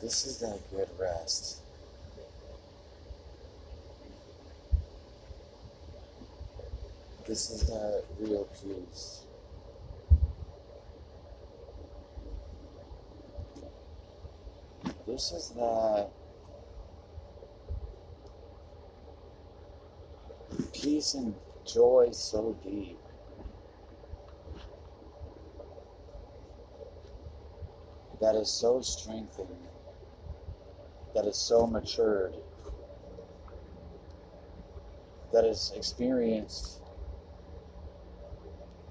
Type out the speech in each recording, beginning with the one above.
This is that good rest. This is that real peace. This is that peace and joy so deep. That is so strengthened. That is so matured. That has experienced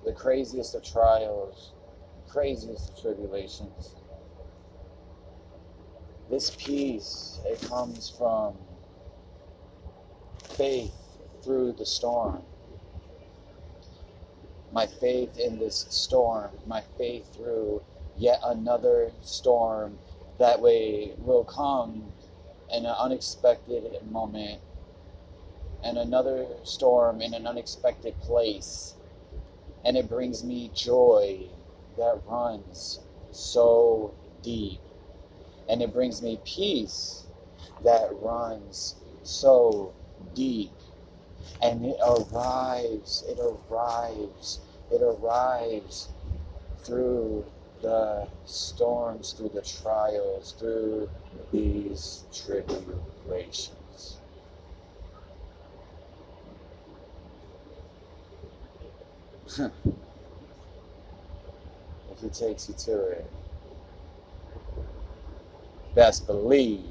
the craziest of trials, craziest of tribulations. This peace, it comes from faith through the storm. My faith in this storm, my faith through yet another storm that way will come in an unexpected moment and another storm in an unexpected place. And it brings me joy that runs so deep. And it brings me peace that runs so deep. And it arrives it arrives it arrives through the storms through the trials through these tribulations. If he takes you to it best believe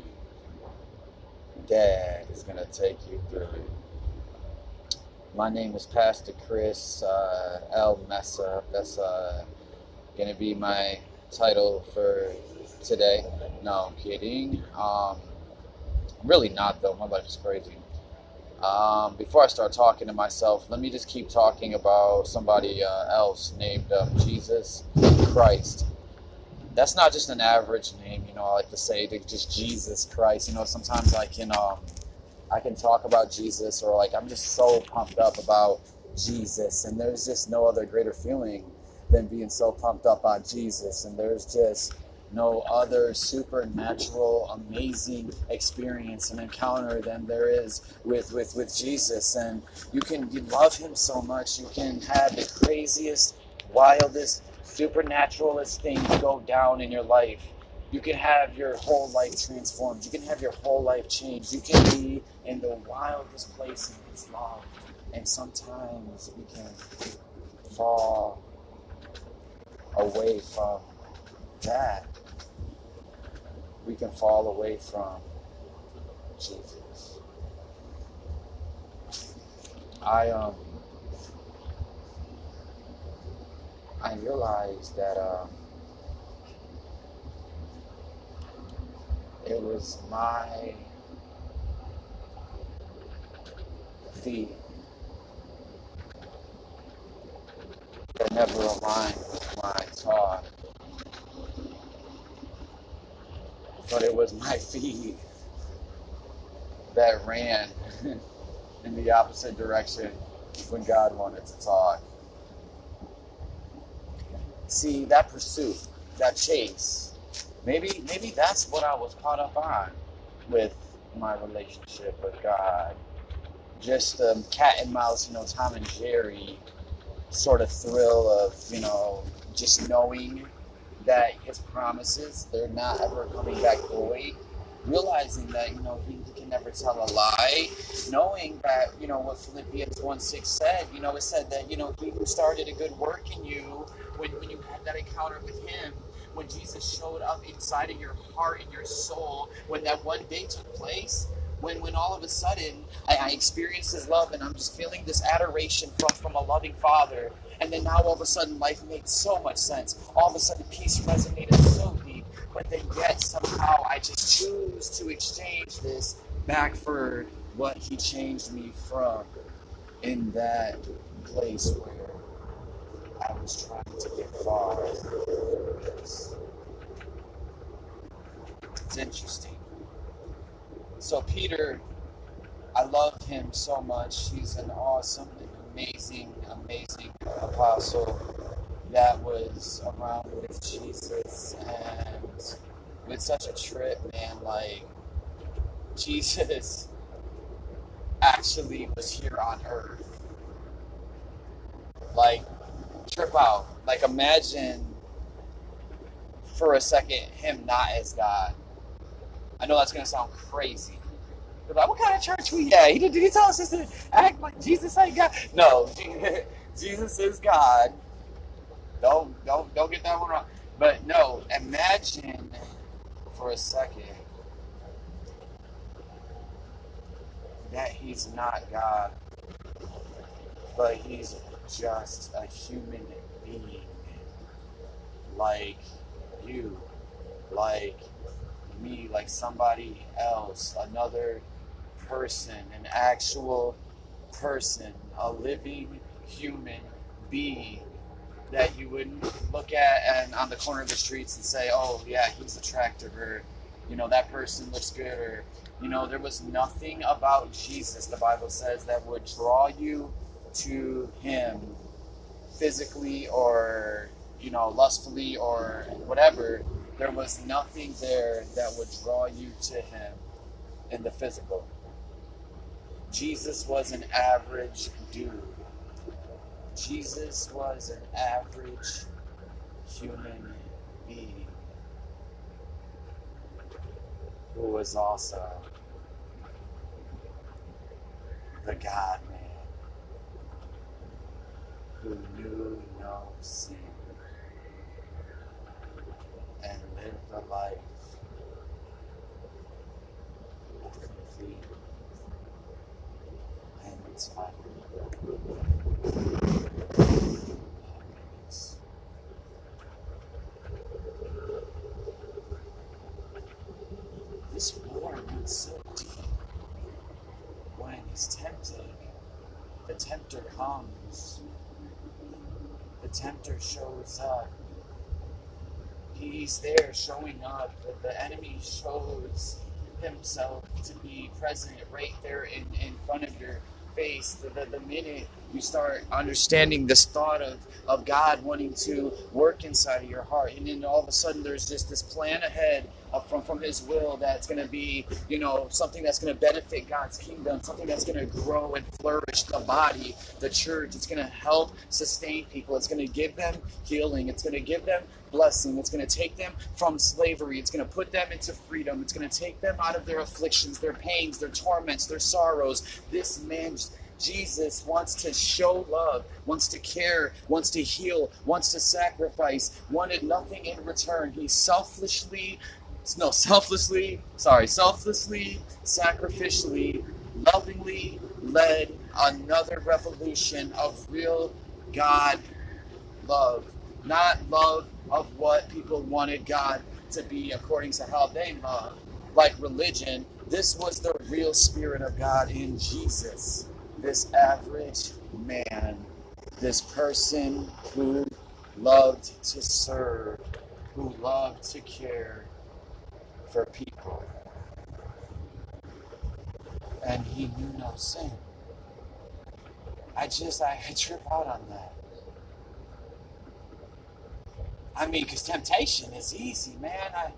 dad is going to take you through it my name is Pastor Chris uh, L. Messa. That's uh, going to be my title for today. No, I'm kidding. Um, really not, though. My life is crazy. Um, before I start talking to myself, let me just keep talking about somebody uh, else named um, Jesus Christ. That's not just an average name, you know. I like to say just Jesus Christ. You know, sometimes I can um, I can talk about Jesus or like I'm just so pumped up about Jesus and there's just no other greater feeling than being so pumped up on Jesus and there's just no other supernatural amazing experience and encounter than there is with with with Jesus and you can you love him so much you can have the craziest wildest supernaturalist things go down in your life you can have your whole life transformed. You can have your whole life changed. You can be in the wildest place in His love. And sometimes we can fall away from that. We can fall away from Jesus. I um I realized that um it was my feet that never aligned with my talk. But it was my feet that ran in the opposite direction when God wanted to talk. See, that pursuit, that chase, maybe maybe that's what I was caught up on with my relationship with God. Just um, cat and mouse, you know, Tom and Jerry sort of thrill of, you know, just knowing that his promises, they're not ever coming back void. Realizing that, you know, he, he can never tell a lie. Knowing that, you know, what Philippians 1 6 said, you know, it said that, you know, he who started a good work in you, when, when you had that encounter with him, when Jesus showed up inside of your heart and your soul, when that one day took place, when when all of a sudden I, I experienced his love and I'm just feeling this adoration from, from a loving father. And then now all of a sudden life made so much sense. All of a sudden peace resonated so deep. But then yet somehow I just choose to exchange this back for what he changed me from in that place where I was trying to get far. It's interesting. So, Peter, I love him so much. He's an awesome amazing, amazing apostle that was around with Jesus and with such a trip, man. Like, Jesus actually was here on earth. Like, trip out. Like, imagine for a second him not as God. I know that's going to sound crazy. They're like, what kind of church we at? He did, did he tell us to act like Jesus ain't God? No, Jesus is God. Don't don't don't get that one wrong. But no, imagine for a second that he's not God, but he's just a human being like you, like me, like somebody else, another person, an actual person, a living human being that you wouldn't look at and on the corner of the streets and say, "Oh, yeah, he's attractive," or you know, that person looks good, or you know, there was nothing about Jesus. The Bible says that would draw you to Him physically or you know, lustfully or whatever. There was nothing there that would draw you to Him in the physical. Jesus was an average dude. Jesus was an average human being who was also the God man who knew no sin lived a life of complete and happiness. This war runs so deep. When he's tempted, the tempter comes. The tempter shows up. He's there showing up. The, enemy shows himself to be present right there in, in front of your face. The, the, the minute you start understanding this thought of, of God wanting to work inside of your heart, and then all of a sudden there's just this plan ahead from, from His will that's going to be, you know, something that's going to benefit God's kingdom, something that's going to grow and flourish the body, the church. It's going to help sustain people. It's going to give them healing. It's going to give them blessing. It's going to take them from slavery. It's going to put them into freedom. It's going to take them out of their afflictions, their pains, their torments, their sorrows. This man, Jesus, wants to show love, wants to care, wants to heal, wants to sacrifice, wanted nothing in return. He selfishly, no, selflessly, sorry, selflessly, sacrificially, lovingly led another revolution of real God love. Not love of what people wanted God to be according to how they love, like religion. This was the real spirit of God in Jesus. This average man, this person who loved to serve, who loved to care for people. And he knew no sin. I just, I, trip out on that. I mean, because temptation is easy, man. I,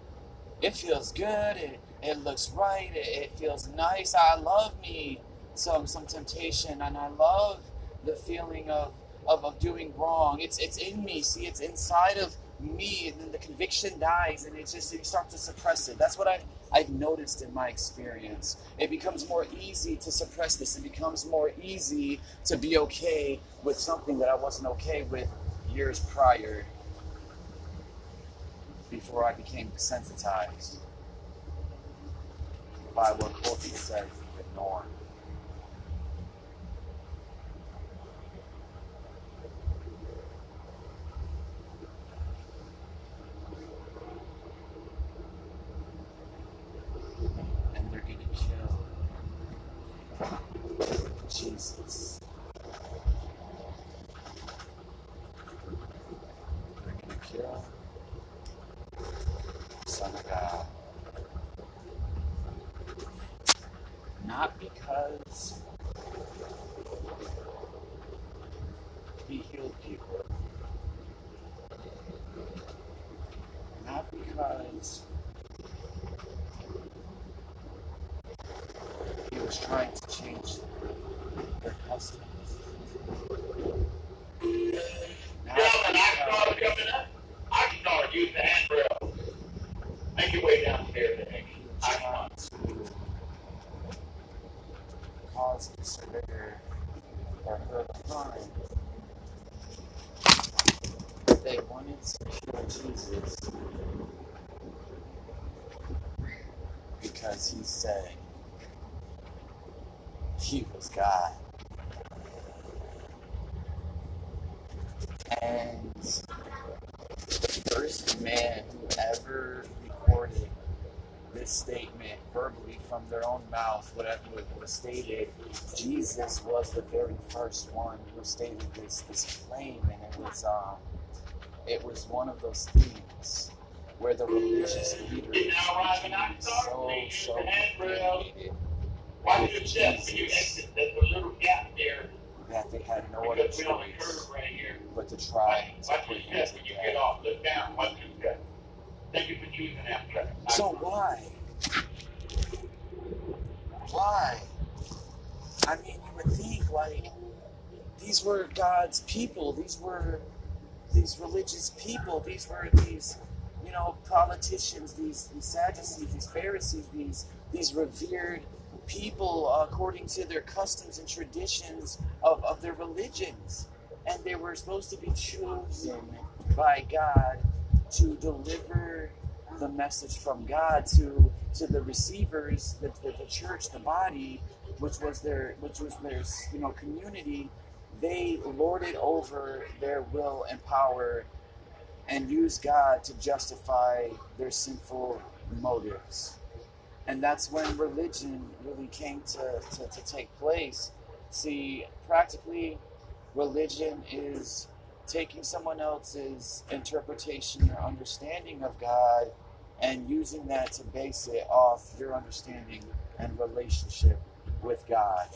it feels good. It, it looks right. It, it feels nice. I love me some some temptation, and I love the feeling of, of, of doing wrong. It's it's in me. See, it's inside of me, and then the conviction dies, and it's just you start to suppress it. That's what I've I've noticed in my experience. It becomes more easy to suppress this. It becomes more easy to be okay with something that I wasn't okay with years prior before I became desensitized by what culture says the norm. And they're gonna kill Jesus. They're gonna kill Son of God. Not because he healed people. Not because he was trying to change their customs. Not Gentlemen, I saw because it coming up. I saw it. Use the handrail. Make your way downstairs, Nick. he was I trying to cause despair or hurt harm. They wanted to kill Jesus because he said he was God. And the first man who ever recorded this statement verbally from their own mouth, whatever it was stated, Jesus was the very first one who stated this this claim, and it was um, it was one of those things where the religious leaders became so so infuriated Watch your step when. There's a little gap there that they had no other because we're on the choice curve right here. but to try to put him to get death. off. Look down. Watch your step. Thank you for choosing that track. So why? Why? I mean, you would think like these were God's people. These were these religious people. These were these, you know, politicians. These these Sadducees, these Pharisees, these these revered people according to their customs and traditions of, of their religions. And they were supposed to be chosen by God to deliver the message from God to to the receivers, the, the, the church, the body, which was their which was their you know community. They lorded over their will and power, and used God to justify their sinful motives. And that's when religion really came to, to, to take place. See, practically, religion is taking someone else's interpretation or understanding of God and using that to base it off your understanding and relationship with God.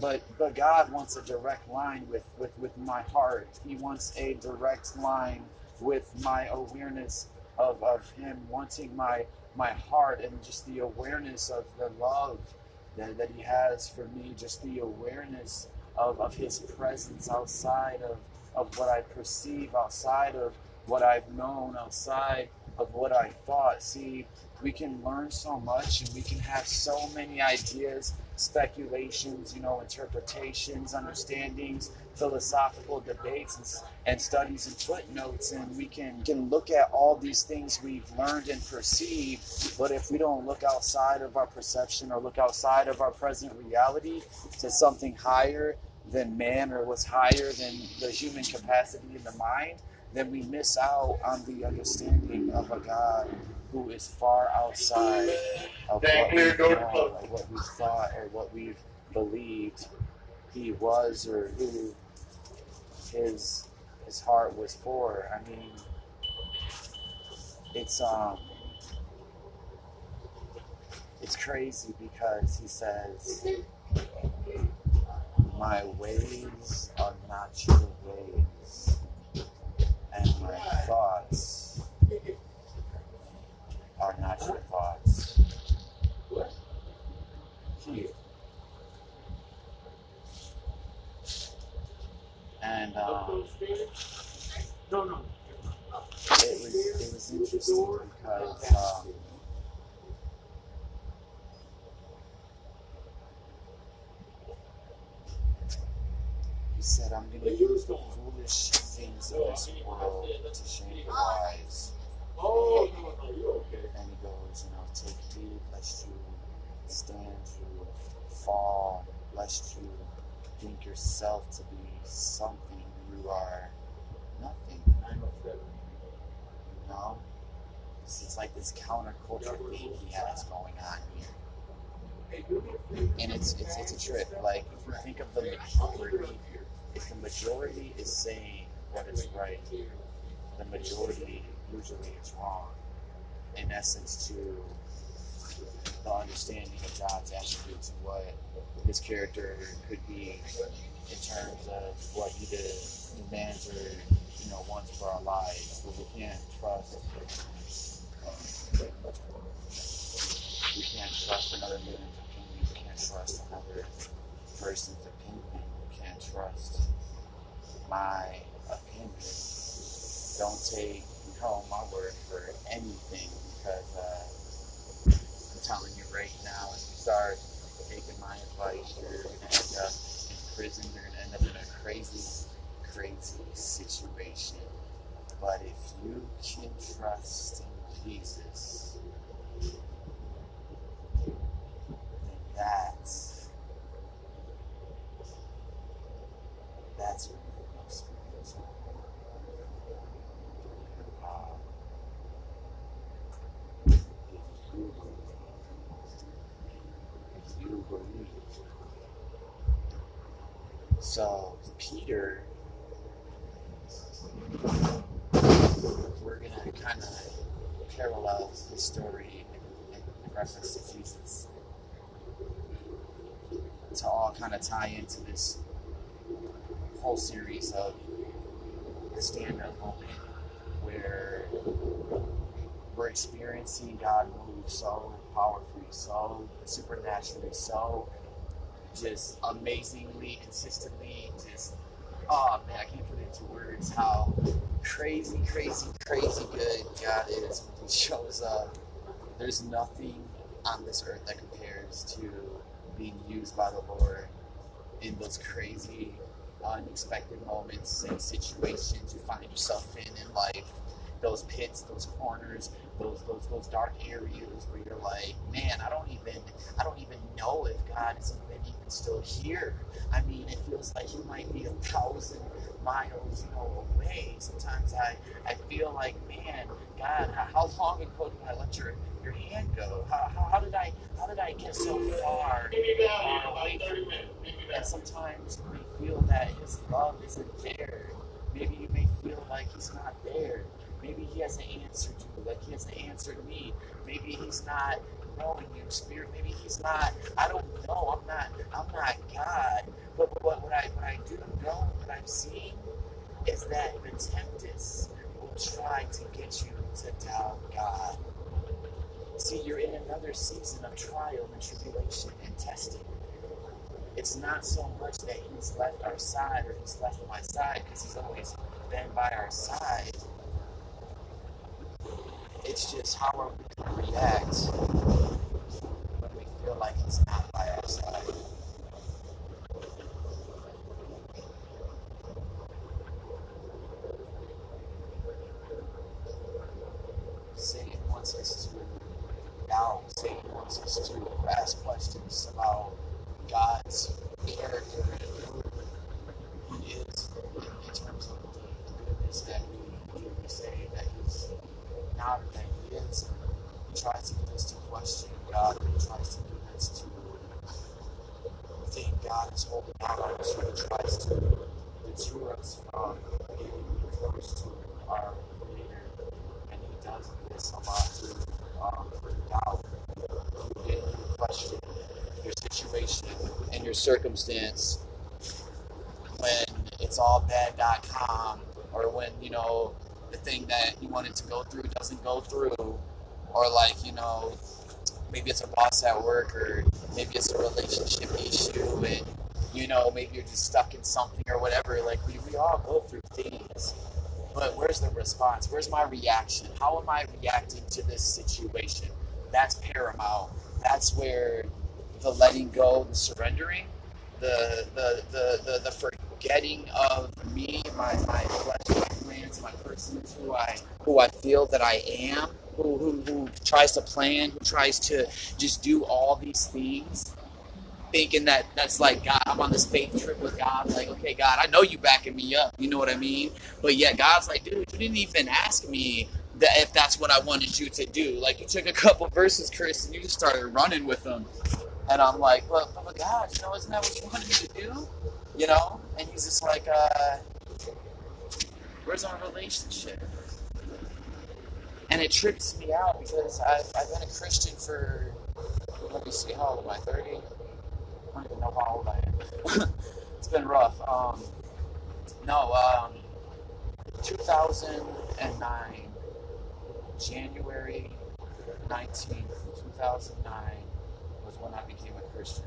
But but God wants a direct line with, with, with my heart. He wants a direct line with my awareness of, of Him wanting my my heart and just the awareness of the love that, that He has for me, just the awareness of, of His presence outside of, of what I perceive, outside of what I've known, outside of what I thought. See, we can learn so much and we can have so many ideas, speculations, you know, interpretations, understandings, philosophical debates and, and studies and footnotes and we can, can look at all these things we've learned and perceived but if we don't look outside of our perception or look outside of our present reality to something higher than man or what's higher than the human capacity in the mind then we miss out on the understanding of a God who is far outside of what we've known, or what we thought, or what we've believed he was, or who his his heart was for. I mean, it's um, it's crazy because he says, "My ways are not your ways." And my thoughts are not your thoughts. Hmm. And um, No, no. it was it was interesting because um, he said, "I'm going to use the foolish things of this world to shame the wise." Oh, no, no, you're okay. And he goes, you know, take heed lest you stand you fall, lest you think yourself to be something you are nothing. You know? Is like this counterculture thing he has going on here. And it's it's it's a trip. Like if you think of the majority, if the majority is saying what is right, the majority usually is wrong. In essence, to the understanding of God's attributes and what his character could be in terms of what he demands or you know wants for our lives. But we can't trust. We can't trust another man's opinion. We can't trust another person's opinion. We can't trust my opinion. Don't take home my word for anything because uh, I'm telling you right now, if you start taking my advice, you're gonna end up in prison. You're gonna end up in a crazy, crazy situation. But if you can trust in Jesus, then that's that's what the experience. Um, if you believe, So Peter, we're gonna kind of parallel the story in reference to Jesus. To all kind of tie into this whole series of the stand-up moment where we're experiencing God move so powerfully, so supernaturally, so just amazingly, consistently, just oh man, I can't put it into words how crazy, crazy, crazy good God is when He shows up. There's nothing on this earth that compares to being used by the Lord in those crazy, unexpected moments and situations you find yourself in in life. Those pits, those corners, those those those dark areas where you're like, man, I don't even I don't even know if God is even even still here. I mean, it feels like He might be a thousand miles, you know, away. Sometimes I I feel like, man, God, how, long ago did I let your your hand go? How, how, how did I how did I get so far? Meet me down here in far away from you? minutes. Meet me And sometimes may feel that his love isn't there. Maybe you may feel like he's not there. Maybe he hasn't answered you, like he hasn't answered me. Maybe he's not knowing you, spirit. Maybe he's not. I don't know. I'm not. I'm not God. But, but what, what I what I do know, what I'm seeing, is that the tempest will try to get you to doubt God. See, you're in another season of trial and tribulation and testing it's not so much that he's left our side or he's left my side because he's always been by our side. It's just how are we going to react when we feel like he's not by our side. Satan wants us to doubt. Satan wants us to ask questions about God's character and who He is in, terms of the, goodness that He's that He is. He tries to get us to question God, He tries to get us to think God is holding out on us, He tries to deter us from getting close to our Creator. And He does this a lot through, um, doubt, through getting you to question your situation and your circumstance when it's all bad.com or when you know thing that you wanted to go through doesn't go through. Or like you know maybe it's a boss at work or maybe it's a relationship issue and you know maybe you're just stuck in something or whatever. Like we, we all go through things. But where's the response? Where's my reaction? How am i reacting to this situation? That's paramount. That's where the letting go, the surrendering, the the the the, the forgetting of me, my my flesh, my plans, my person, who I who I feel that I am, who who, who tries to plan, who tries to just do all these things, thinking that that's like God. I'm on this faith trip with God. Like, okay, God, I know you backing me up. You know what I mean? But yet God's like, dude, you didn't even ask me that if that's what I wanted you to do. Like, you took a couple verses, Chris, and you just started running with them. And I'm like, but, but, but God, you know, isn't that what you wanted me to do? You know? And he's just like, uh, where's our relationship? And it trips me out because I've, I've been a Christian for let me see, how old am I? 30? I don't even know how old I am. it's been rough. Um, no, um, 2009, January 19th, 2009 was when I became a Christian.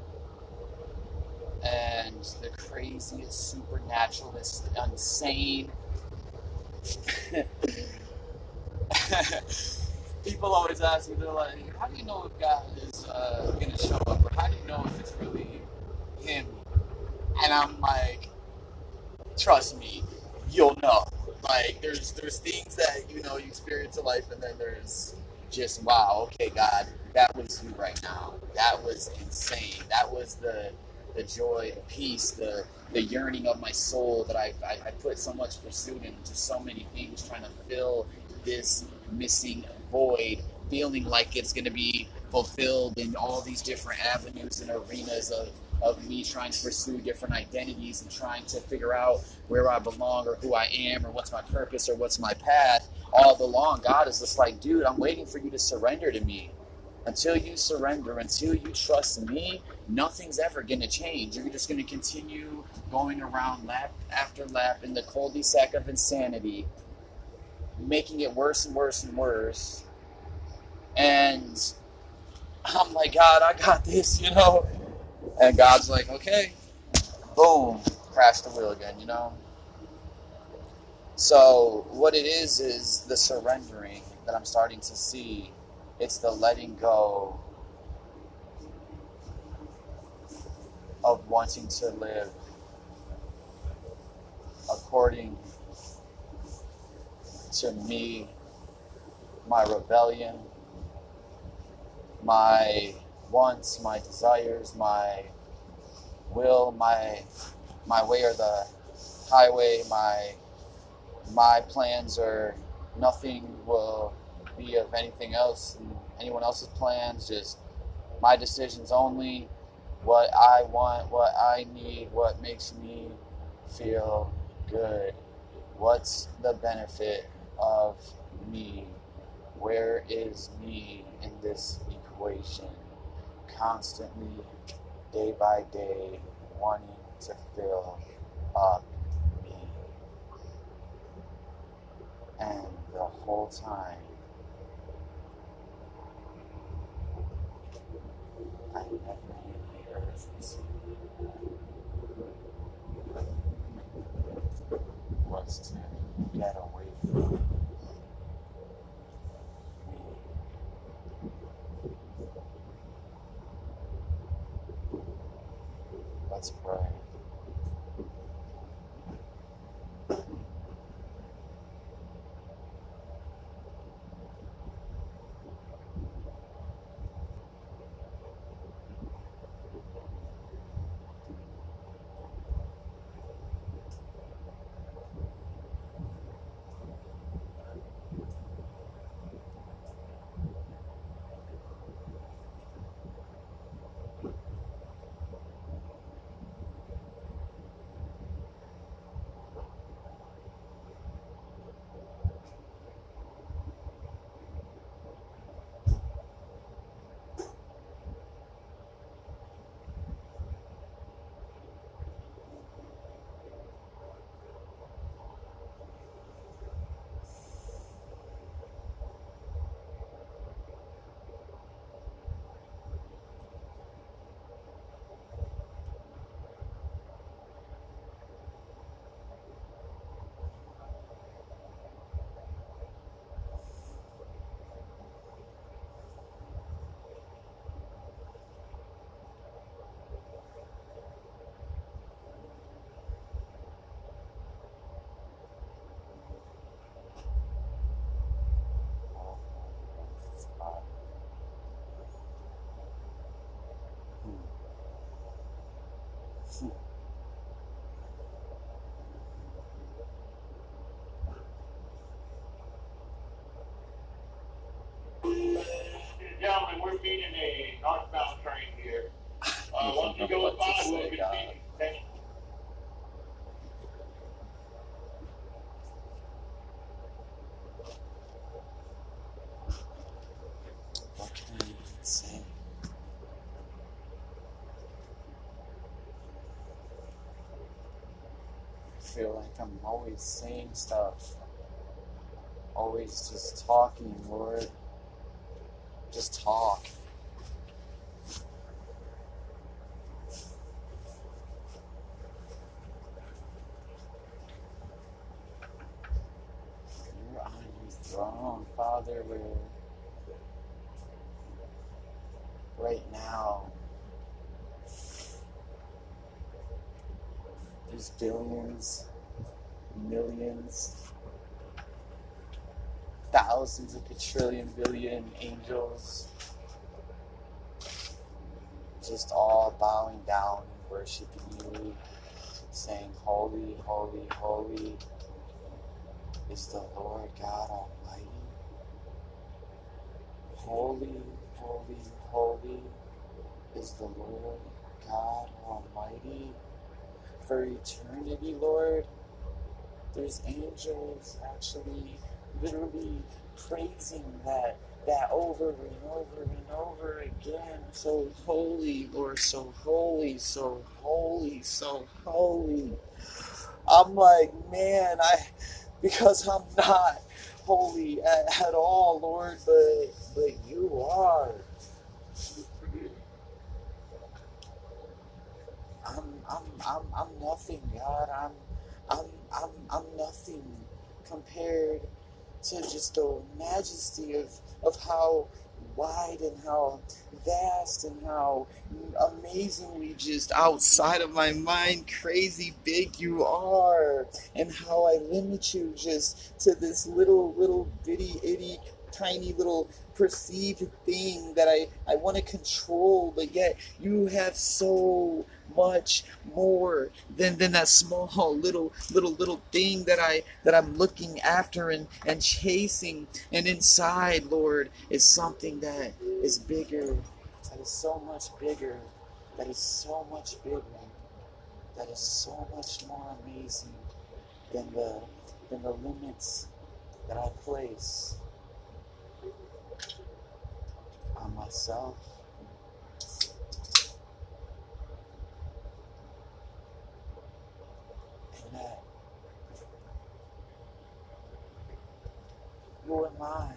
And the craziest, supernaturalist, insane. People always ask me, they're like, how do you know if God is uh, going to show up? Or how do you know if it's really Him? And I'm like, trust me, you'll know. Like, there's there's things that, you know, you experience in life, and then there's just, wow, okay, God, that was you right now. That was insane. That was the the joy, the peace, the the yearning of my soul that I, I, I put so much pursuit into so many things, trying to fill this missing void, feeling like it's going to be fulfilled in all these different avenues and arenas of, of me trying to pursue different identities and trying to figure out where I belong or who I am or what's my purpose or what's my path. All along, God is just like, dude, I'm waiting for you to surrender to me. Until you surrender, until you trust me, nothing's ever going to change. You're just going to continue going around lap after lap in the cul-de-sac of insanity, making it worse and worse and worse. And I'm like, God, I got this, you know? And God's like, okay, boom, crash the wheel again, you know? So, what it is, is the surrendering that I'm starting to see. It's the letting go of wanting to live according to me, my rebellion, my wants, my desires, my will, my my way or the highway, my my plans or nothing will be of anything else anyone else's plans, just my decisions only, what I want, what I need, what makes me feel good. What's the benefit of me? Where is me in this equation? Constantly, day by day, wanting to fill up me. And the whole time, I never the to get away from me. Let's pray. And gentlemen, we're meeting a northbound train here. Uh, once goes What by, we'll God. continue. Thank you. What can I even say? feel like I'm always saying stuff, always just talking, Lord. Just talk. You're on your throne, Father, where right now there's billions, millions, thousands of quadrillion billion angels just all bowing down and worshiping you, saying, Holy, holy, holy is the Lord God Almighty. Holy, holy, holy is the Lord God Almighty. For eternity, Lord, there's angels actually literally praising that that over and over and over again. So holy, Lord, so holy, so holy, so holy. I'm like, man, I because I'm not holy at, at all, Lord, but but you are. I'm I'm I'm I'm nothing, God. I'm I'm I'm I'm nothing compared to just the majesty of of how wide and how vast and how amazingly just outside of my mind crazy big you are and how I limit you just to this little little bitty itty tiny little perceived thing that I, I want to control but yet you have so much more than, than that small little little little thing that I that I'm looking after and, and chasing. And inside Lord is something that is bigger that is so much bigger that is so much bigger that is so much more amazing than the than the limits that I place on myself and that who am I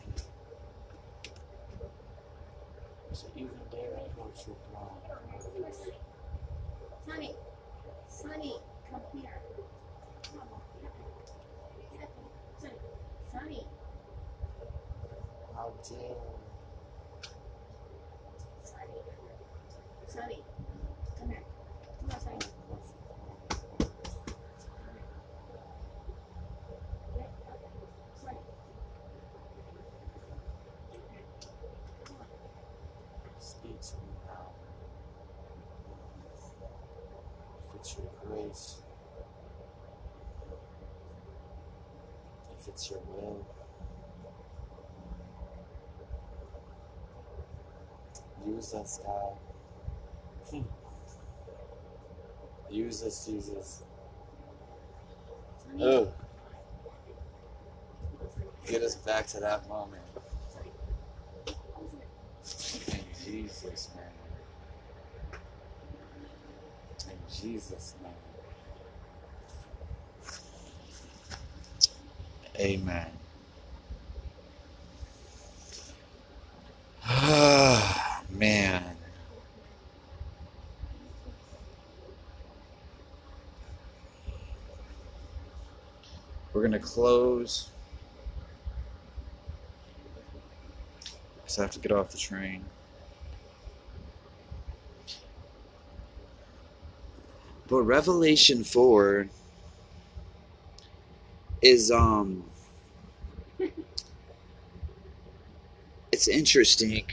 to even dare approach your throne Sonny, Sonny, come here. Come on. Sonny, Sonny, how dare Sonny, Sonny, come here. It's your if it's your will, use us, God. Hmm. Use us, Jesus. Oh, get us back to that moment. In Jesus' name. In Jesus' name. Amen. Ah, man. We're going to close. Because I have to get off the train. But Revelation 4 is um it's interesting.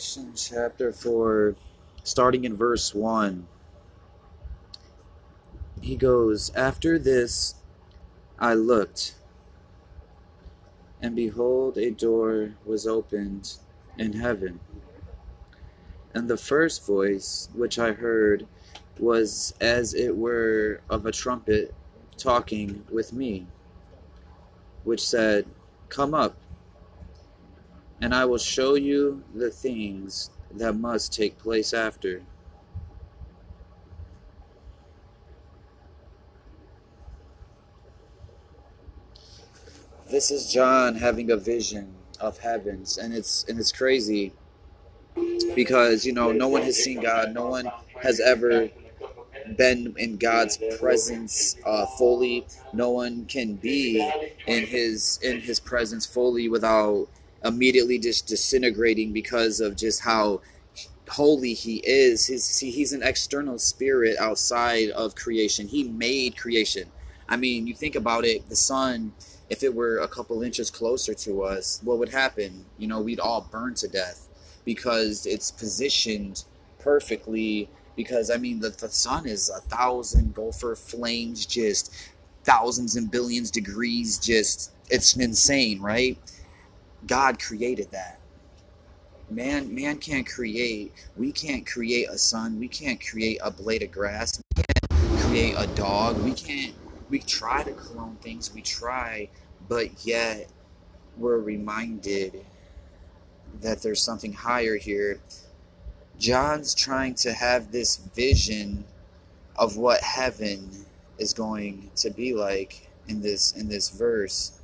Revelation chapter 4 starting in verse 1 he goes after this I looked and behold, a door was opened in heaven. And the first voice which I heard was as it were of a trumpet talking with me, which said, Come up, and I will show you the things that must take place after. This is John having a vision of heavens, and it's and it's crazy because you know no one has seen God, no one has ever been in God's presence uh, fully. No one can be in his in his presence fully without immediately just disintegrating because of just how holy he is. His see, he's an external spirit outside of creation. He made creation. I mean, you think about it, the sun, if it were a couple inches closer to us, what would happen? You know, we'd all burn to death because it's positioned perfectly because I mean the, the sun is a thousand gopher flames just thousands and billions degrees just it's insane, right? God created that. Man man can't create we can't create a sun, we can't create a blade of grass, we can't create a dog, we can't we try to clone things, we try, but yet we're reminded that there's something higher here John's trying to have this vision of what heaven is going to be like in this in this verse.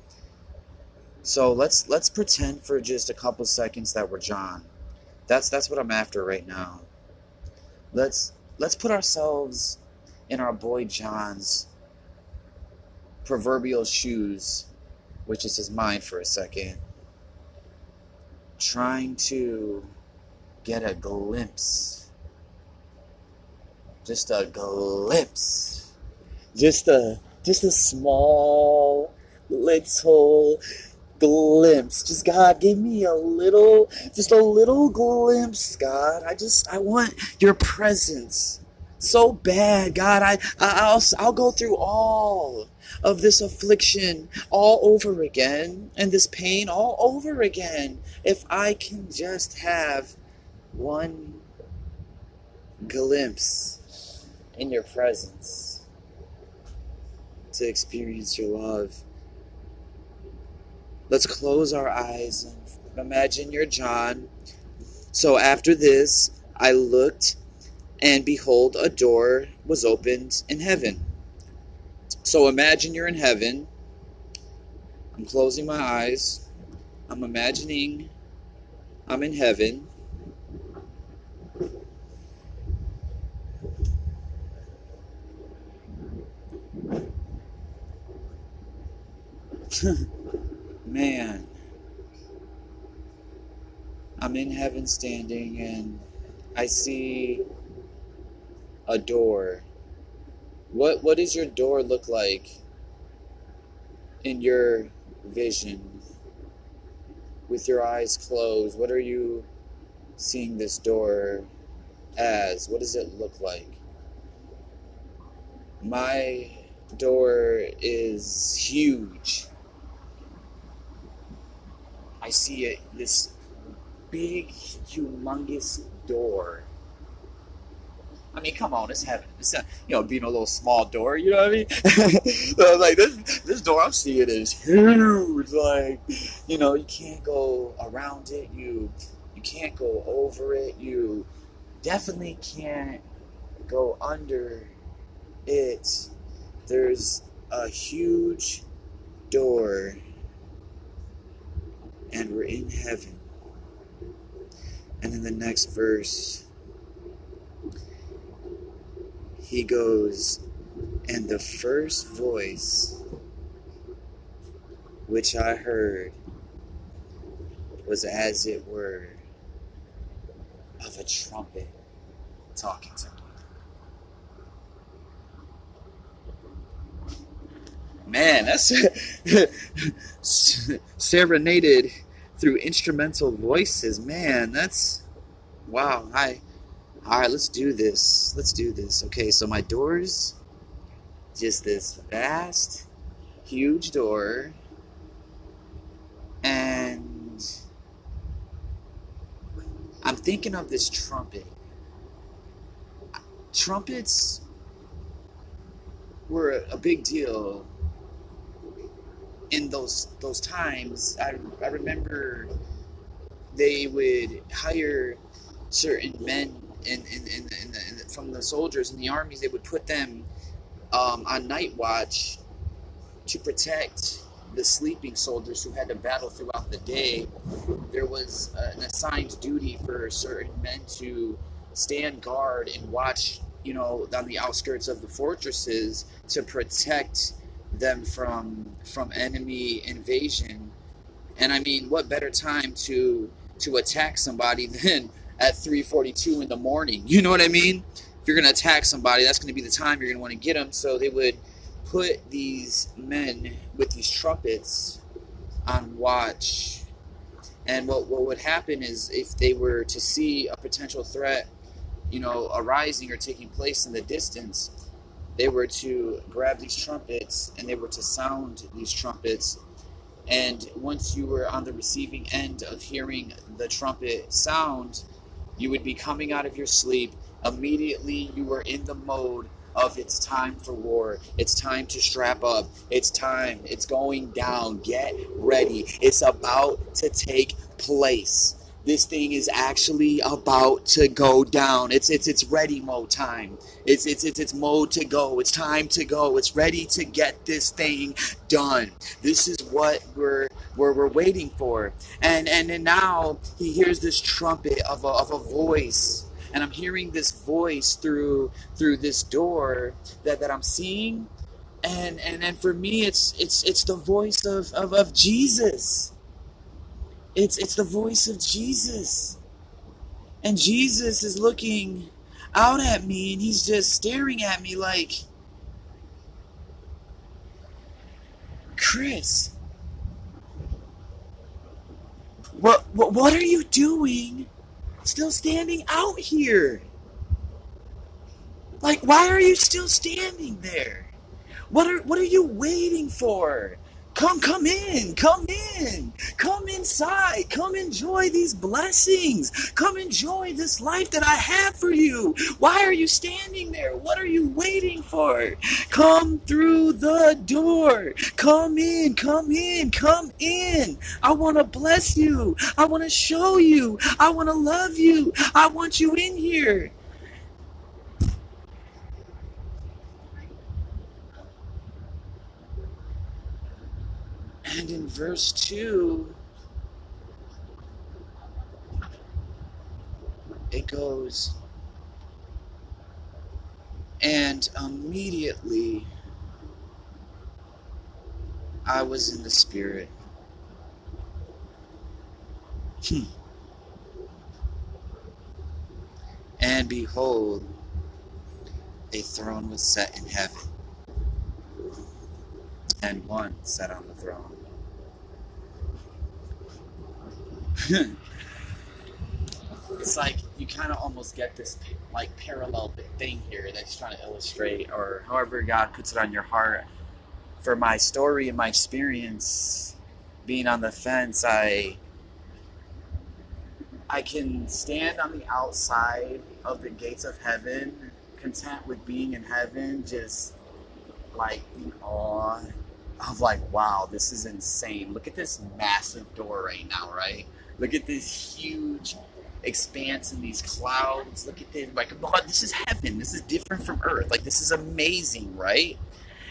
So let's let's pretend for just a couple seconds that we're John. That's that's what I'm after right now. Let's let's put ourselves in our boy John's proverbial shoes, which is his mind for a second. Trying to get a glimpse. Just a glimpse. Just a just a small little glimpse. Just God, give me a little, just a little glimpse, God. I just I want your presence so bad, God. I, I will I'll go through all of this affliction all over again and this pain all over again if I can just have one glimpse in your presence to experience your love. Let's close our eyes and imagine you're John. So after this, I looked, and behold, a door was opened in heaven. So imagine you're in heaven. I'm closing my eyes. I'm imagining I'm in heaven. Man, I'm in heaven standing and I see a door. What what does your door look like in your vision with your eyes closed? What are you seeing this door as? What does it look like? My door is huge. I see it, this big, humongous door. I mean, come on, it's heaven. It's not, you know, being a little small door. You know what I mean? so like this, this door I'm seeing is huge. Like, you know, you can't go around it. You, you can't go over it. You definitely can't go under it. There's a huge door and we're in heaven. And in the next verse, he goes, And the first voice which I heard was as it were of a trumpet talking to me. Man, that's serenaded through instrumental voices. Man, that's wow. I all right. Let's do this. Let's do this. Okay, so my doors, just this vast, huge door, and I'm thinking of this trumpet. Trumpets were a big deal in those those times. I I remember they would hire certain men in, in, in, in, the, in the, from the soldiers in the armies. They would put them um, on night watch to protect the sleeping soldiers who had to battle throughout the day. There was an assigned duty for certain men to stand guard and watch, you know, on the outskirts of the fortresses to protect them from from enemy invasion. And I mean, what better time to to attack somebody than at 3:42 in the morning? You know what I mean? If you're going to attack somebody, that's going to be the time you're going to want to get them. So they would put these men with these trumpets on watch. And what, what would happen is if they were to see a potential threat, you know, arising or taking place in the distance, they were to grab these trumpets and they were to sound these trumpets. And once you were on the receiving end of hearing the trumpet sound, you would be coming out of your sleep. Immediately, you were in the mode of it's time for war. It's time to strap up. It's time. It's going down. Get ready. It's about to take place. This thing is actually about to go down. It's it's it's ready mode time. It's it's it's it's mode to go. It's time to go. It's ready to get this thing done. This is what we're we're, we're waiting for. And and and now he hears this trumpet of a, of a voice and I'm hearing this voice through through this door that, that I'm seeing and and and for me it's it's it's the voice of, of, of Jesus. It's it's the voice of Jesus. And Jesus is looking out at me and he's just staring at me like Chris what, what what are you doing still standing out here? Like, why are you still standing there? What are what are you waiting for? Come, come in, come in, come inside, come enjoy these blessings, come enjoy this life that I have for you. Why are you standing there? What are you waiting for? Come through the door, come in, come in, come in. I want to bless you, I want to show you, I want to love you, I want you in here. And in verse 2, it goes, and immediately I was in the Spirit. Hmm. And behold, a throne was set in heaven, and one sat on the throne. It's like you kind of almost get this like parallel thing here that he's trying to illustrate, or however God puts it on your heart. For my story and my experience being on the fence, I I can stand on the outside of the gates of heaven, content with being in heaven, just like in awe of like, wow, this is insane. Look at this massive door right now, right? Look at this huge expanse and these clouds. Look at this. Like, oh, this is heaven. This is different from earth. Like, this is amazing, right?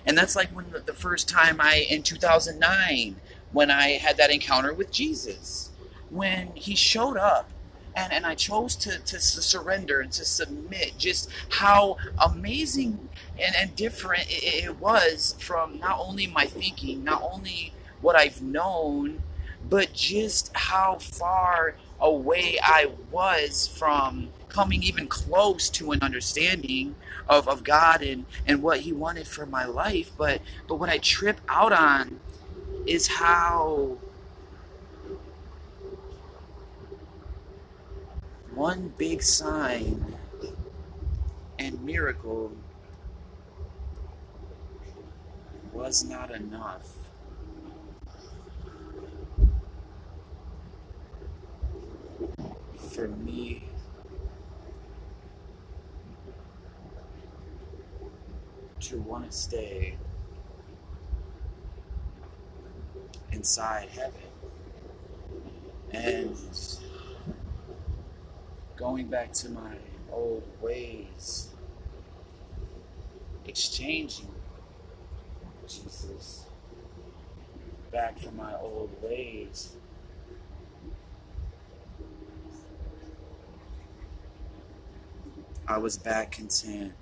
And that's like when the, first time I, in 2009, when I had that encounter with Jesus, when he showed up and, and I chose to, to surrender and to submit, just how amazing and, and different it, it was from not only my thinking, not only what I've known, but just how far away I was from coming even close to an understanding of, of God and, and what He wanted for my life. But but what I trip out on is how one big sign and miracle was not enough. For me to want to stay inside heaven. And going back to my old ways, exchanging Jesus back from my old ways. I was back content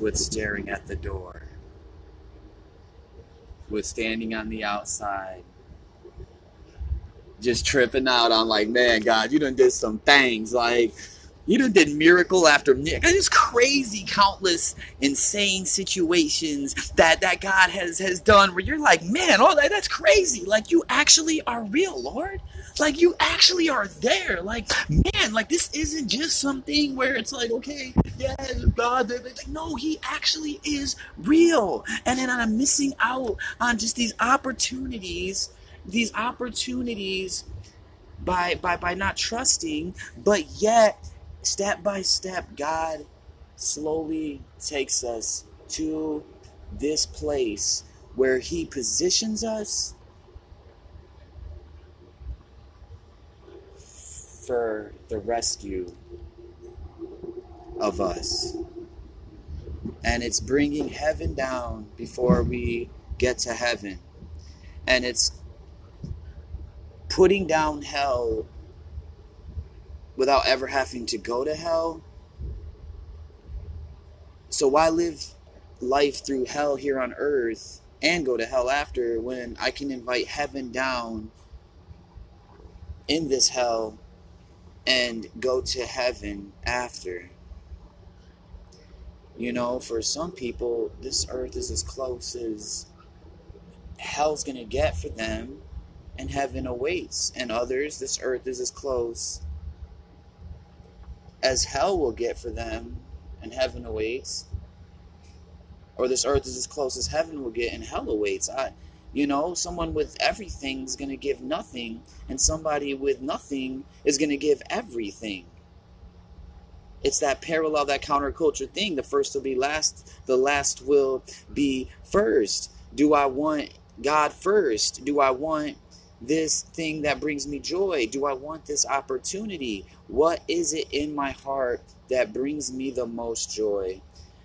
with staring at the door, with standing on the outside, just tripping out on like, man, God, you done did some things. Like, you done did miracle after miracle. It's crazy, countless, insane situations that that God has has done where you're like, man, oh, that, that's crazy. Like, you actually are real, Lord. Like, you actually are there. Like, man, like this isn't just something where it's like, okay, yeah, God, like, no, He actually is real. And then I'm missing out on just these opportunities these opportunities by by by not trusting but yet step by step god slowly takes us to this place where he positions us for the rescue of us and it's bringing heaven down before we get to heaven and it's putting down hell without ever having to go to hell. So why live life through hell here on earth and go to hell after when I can invite heaven down in this hell and go to heaven after? You know, for some people, this earth is as close as hell's gonna get for them and heaven awaits. And others, this earth is as close as hell will get for them, and heaven awaits. Or this earth is as close as heaven will get, and hell awaits. I, you know, someone with everything is going to give nothing, and somebody with nothing is going to give everything. It's that parallel, that counterculture thing. The first will be last, the last will be first. Do I want God first? Do I want this thing that brings me joy? Do I want this opportunity? What is it in my heart that brings me the most joy?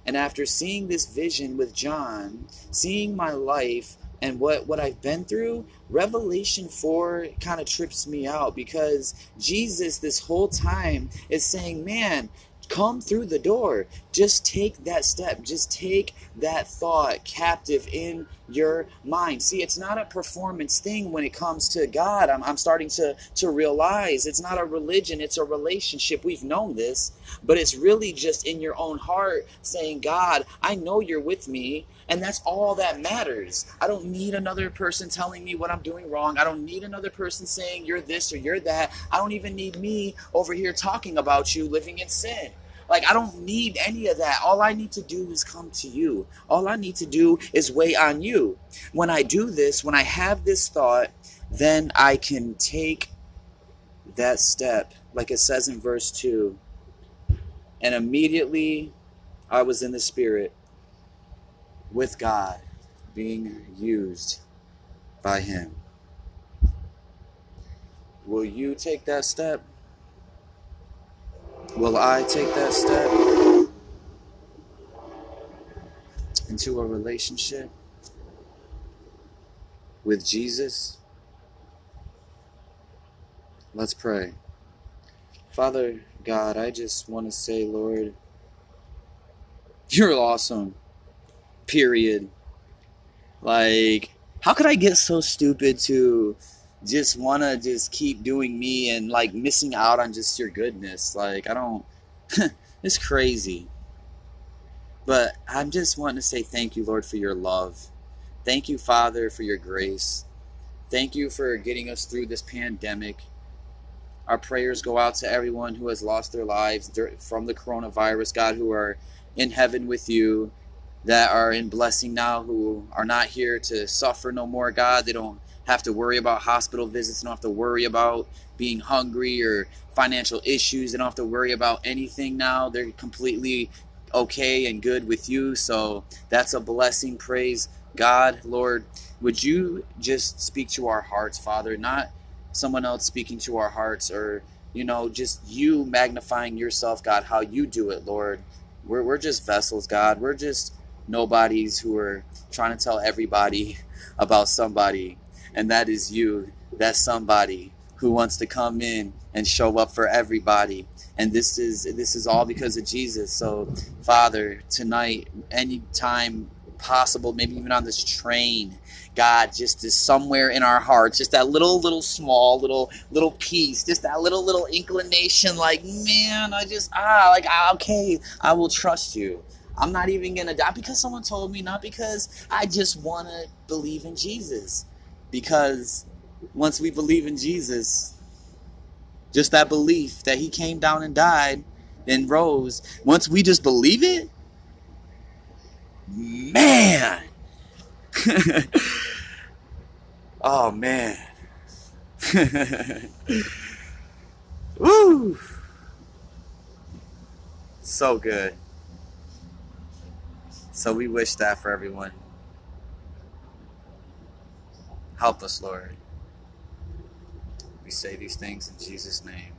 And after seeing this vision with John, seeing my life and what, what I've been through, Revelation 4 kind of trips me out because Jesus, this whole time, is saying, Man, come through the door. Just take that step. Just take that thought captive in your mind. See, it's not a performance thing when it comes to God. I'm, I'm starting to, to realize it's not a religion, it's a relationship. We've known this, but it's really just in your own heart saying, God, I know you're with me. And that's all that matters. I don't need another person telling me what I'm doing wrong. I don't need another person saying you're this or you're that. I don't even need me over here talking about you living in sin. Like, I don't need any of that. All I need to do is come to you. All I need to do is wait on you. When I do this, when I have this thought, then I can take that step, like it says in verse 2. And immediately I was in the Spirit with God, being used by Him. Will you take that step? Will I take that step into a relationship with Jesus? Let's pray. Father God, I just want to say, Lord, you're awesome. Period. Like, how could I get so stupid to just want to just keep doing me and like missing out on just your goodness. Like, I don't, it's crazy. But I'm just wanting to say thank you, Lord, for your love. Thank you, Father, for your grace. Thank you for getting us through this pandemic. Our prayers go out to everyone who has lost their lives from the coronavirus, God, who are in heaven with you, that are in blessing now, who are not here to suffer no more, God. They don't have to worry about hospital visits. They don't have to worry about being hungry or financial issues. They don't have to worry about anything now. They're completely okay and good with you. So that's a blessing. Praise God. Lord, would you just speak to our hearts, Father? Not someone else speaking to our hearts or you know, just you magnifying yourself, God, how you do it, Lord. We're, we're just vessels, God. We're just nobodies who are trying to tell everybody about somebody, and that is you. That's somebody who wants to come in and show up for everybody. And this is this is all because of Jesus. So, Father, tonight, anytime possible, maybe even on this train, God just is somewhere in our hearts, just that little, little small, little, little piece, just that little, little inclination, like, man, I just, ah, like, ah, okay, I will trust you. I'm not even gonna die because someone told me, not because I just wanna believe in Jesus. Because once we believe in Jesus, just that belief that he came down and died and rose, once we just believe it, man. oh man. Woo! So good. So we wish that for everyone. Help us, Lord. We say these things in Jesus' name.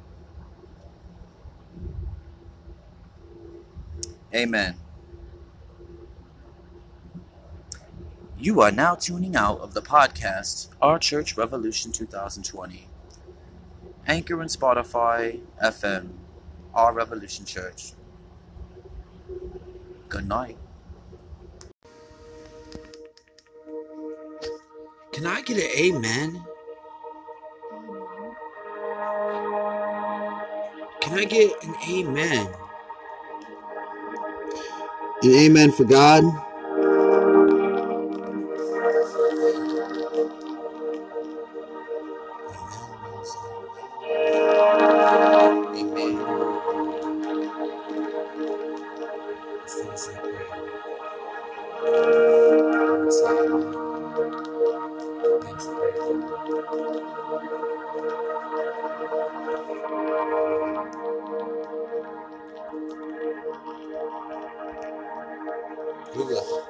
Amen. You are now tuning out of the podcast Our Church Revolution 2020. Anchor and Spotify FM, Our Revolution Church. Good night. Can I get an amen? Can I get an amen? An amen for God. Amen. Google.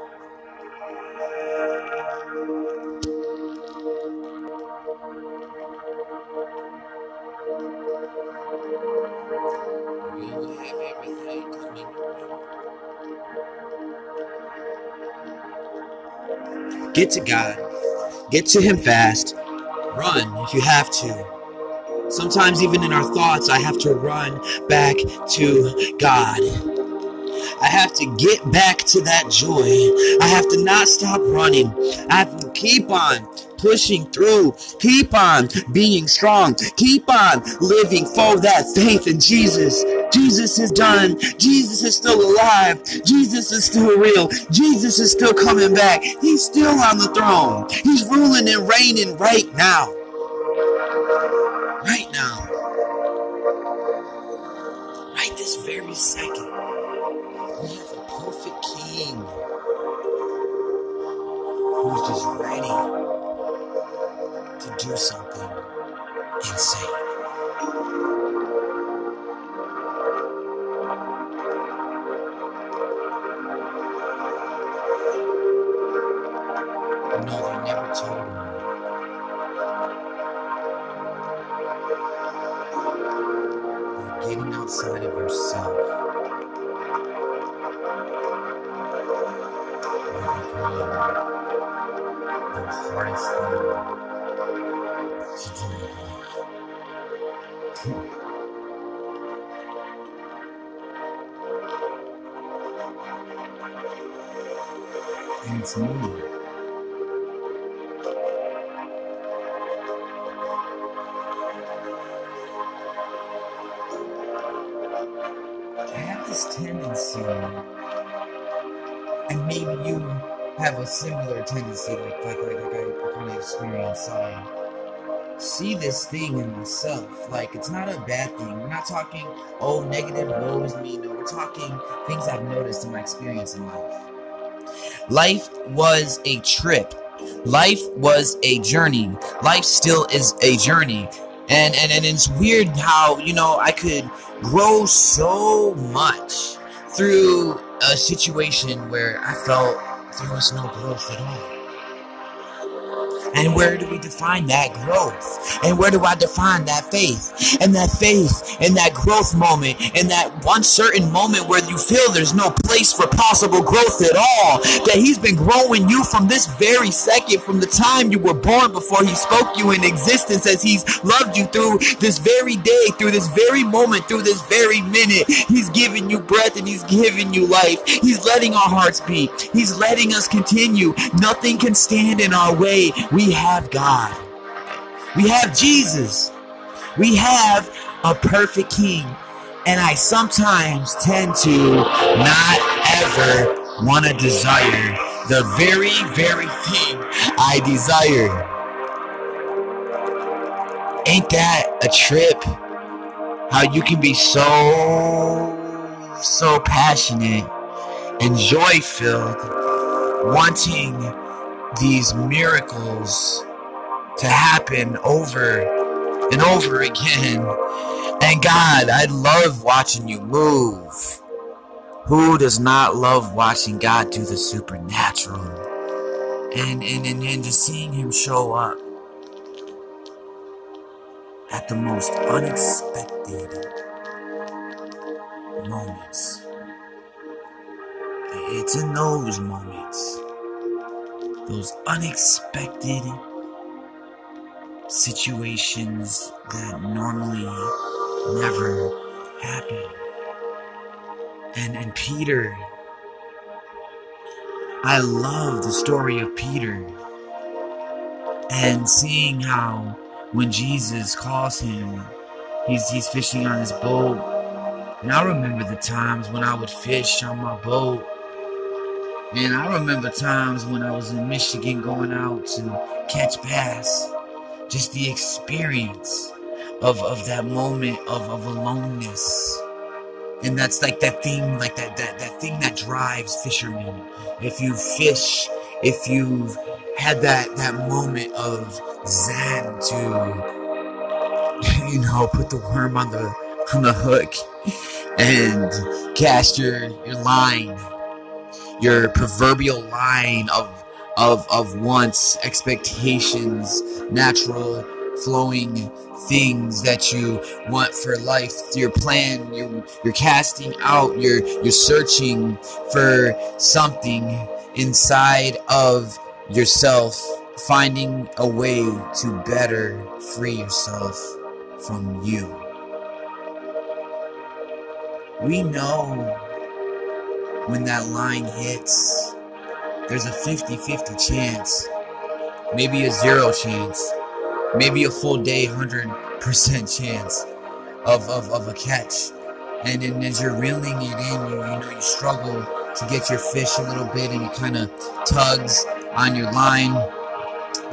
Get to God. Get to Him fast. Run if you have to. Sometimes, even in our thoughts, I have to run back to God. I have to get back to that joy. I have to not stop running. I have to keep on pushing through. Keep on being strong. Keep on living for that faith in Jesus. Jesus is done. Jesus is still alive. Jesus is still real. Jesus is still coming back. He's still on the throne. He's ruling and reigning right now. Right now. Right this very second. I have this tendency and maybe you have a similar tendency, like like like, I kind of experienced. I see this thing in myself. Like it's not a bad thing. We're not talking oh negative woe is me. No, we're talking things I've noticed in my experience in life. Life was a trip. Life was a journey. Life still is a journey. And, and and it's weird how, you know, I could grow so much through a situation where I felt there was no growth at all. And where do we define that growth? And where do I define that faith? And that faith and that growth moment and that one certain moment where you feel there's no place for possible growth at all. That He's been growing you from this very second, from the time you were born before He spoke you in existence, as He's loved you through this very day, through this very moment, through this very minute. He's giving you breath and He's giving you life. He's letting our hearts beat. He's letting us continue. Nothing can stand in our way. We have God. We have Jesus. We have a perfect King. And I sometimes tend to not ever want to desire the very, very thing I desire. Ain't that a trip? How you can be so, so passionate and joy filled, wanting these miracles to happen over and over again. And God, I love watching you move. Who does not love watching God do the supernatural? And, and, and, and just seeing Him show up at the most unexpected moments. It's in those moments, those unexpected situations that normally never happen. And and Peter I love the story of Peter and seeing how when Jesus calls him, he's he's fishing on his boat. And I remember the times when I would fish on my boat. And I remember times when I was in Michigan going out to catch bass. Just the experience of, of that moment of, of aloneness. And that's like that thing, like that, that, that thing that drives fishermen. If you fish, if you've had that, that moment of zen to, you know, put the worm on the, on the hook and cast your, your line, your proverbial line of, of, of wants, expectations, natural flowing things that you want for life. Your plan you're, you're casting out you're you're searching for something inside of yourself finding a way to better free yourself from you. We know when that line hits there's a 50-50 chance maybe a zero chance maybe a full day 100% chance of, of, of a catch. And then as you're reeling it in you, you know you struggle to get your fish a little bit and it kind of tugs on your line.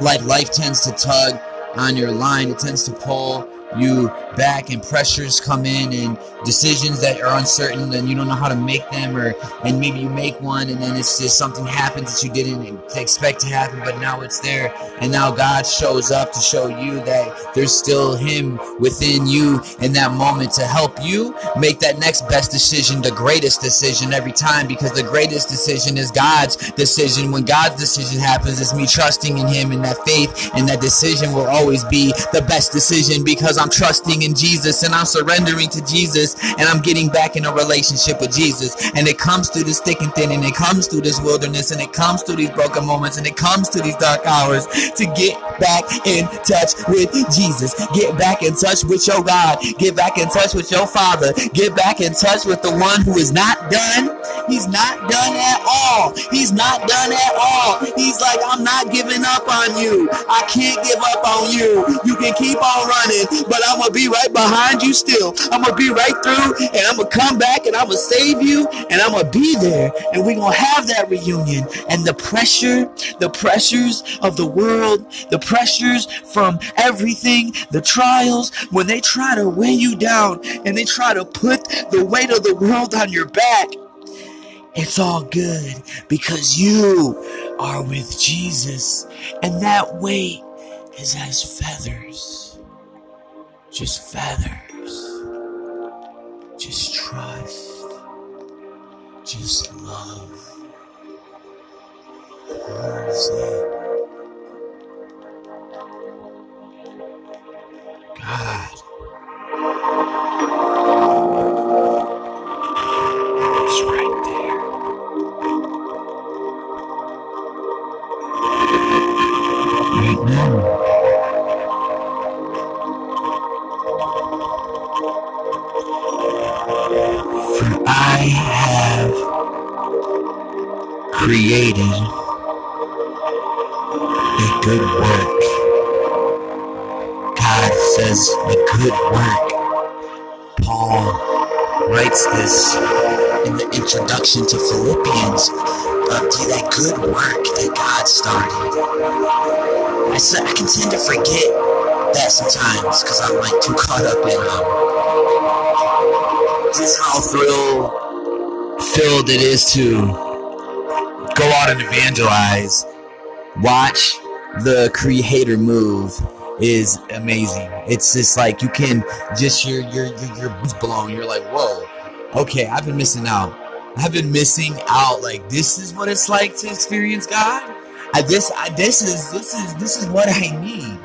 Like life tends to tug on your line. It tends to pull you back and pressures come in and decisions that are uncertain and you don't know how to make them or and maybe you make one and then it's just something happens that you didn't expect to happen but now it's there. And now God shows up to show you that there's still him within you in that moment to help you make that next best decision the greatest decision every time because the greatest decision is God's decision. When God's decision happens it's me trusting in him and that faith and that decision will always be the best decision because I'm trusting in Jesus and I'm surrendering to Jesus and I'm getting back in a relationship with Jesus. And it comes through this thick and thin and it comes through this wilderness and it comes through these broken moments and it comes through these dark hours to get back in touch with Jesus. Get back in touch with your God. Get back in touch with your Father. Get back in touch with the one who is not done. He's not done at all. He's not done at all. He's like, I'm not giving up on you. I can't give up on you. You can keep on running, but I'm gonna be right behind you still. I'm gonna be right through and I'm gonna come back and I'm gonna save you and I'm gonna be there and we're gonna have that reunion. And the pressure, the pressures of the world, the pressures from everything, the trials, when they try to weigh you down and they try to put the weight of the world on your back, it's all good because you are with Jesus and that weight is as feathers just feathers, just trust, just love. Pours in. God. Created a good work. God says a good work. Paul writes this in the introduction to Philippians uh, to that good work that God started. I, s- I can tend to forget that sometimes because I'm like too caught up in um, just how thrill filled it is to go out and evangelize. Watch the creator move is amazing. It's just like you can just your your your your blown. You're like, whoa, okay, I've been missing out. I've been missing out. Like this is what it's like to experience God. I this I this is this is this is what I need.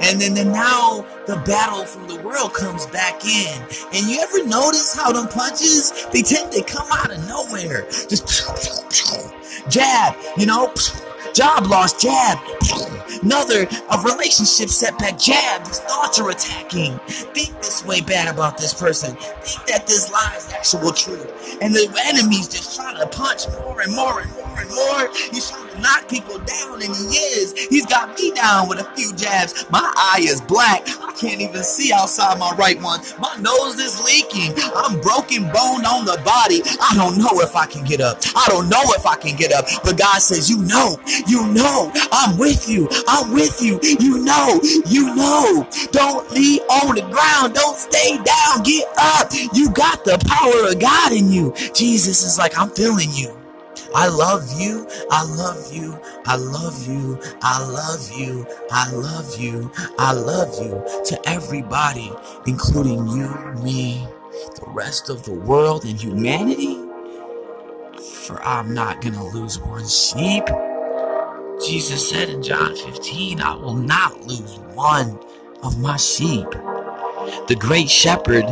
And then, then now the battle from the world comes back in. And you ever notice how them punches they tend to come out of nowhere? Just jab, you know, job loss, jab, another a relationship setback, jab. These thoughts are attacking. Think this way bad about this person. Think that this lie is actual truth. And the enemy's just trying to punch more and more and more and more. He's trying knock people down, and he is. He's got me down with a few jabs. My eye is black. I can't even see outside my right one. My nose is leaking. I'm broken bone on the body. I don't know if I can get up. I don't know if I can get up. But God says, You know, you know, I'm with you. I'm with you. You know, you know. Don't leave on the ground. Don't stay down. Get up. You got the power of God in you. Jesus is like, I'm feeling you. I love you. I love you. I love you. I love you. I love you. I love you to everybody, including you, me, the rest of the world, and humanity. For I'm not going to lose one sheep. Jesus said in John 15, I will not lose one of my sheep. The great shepherd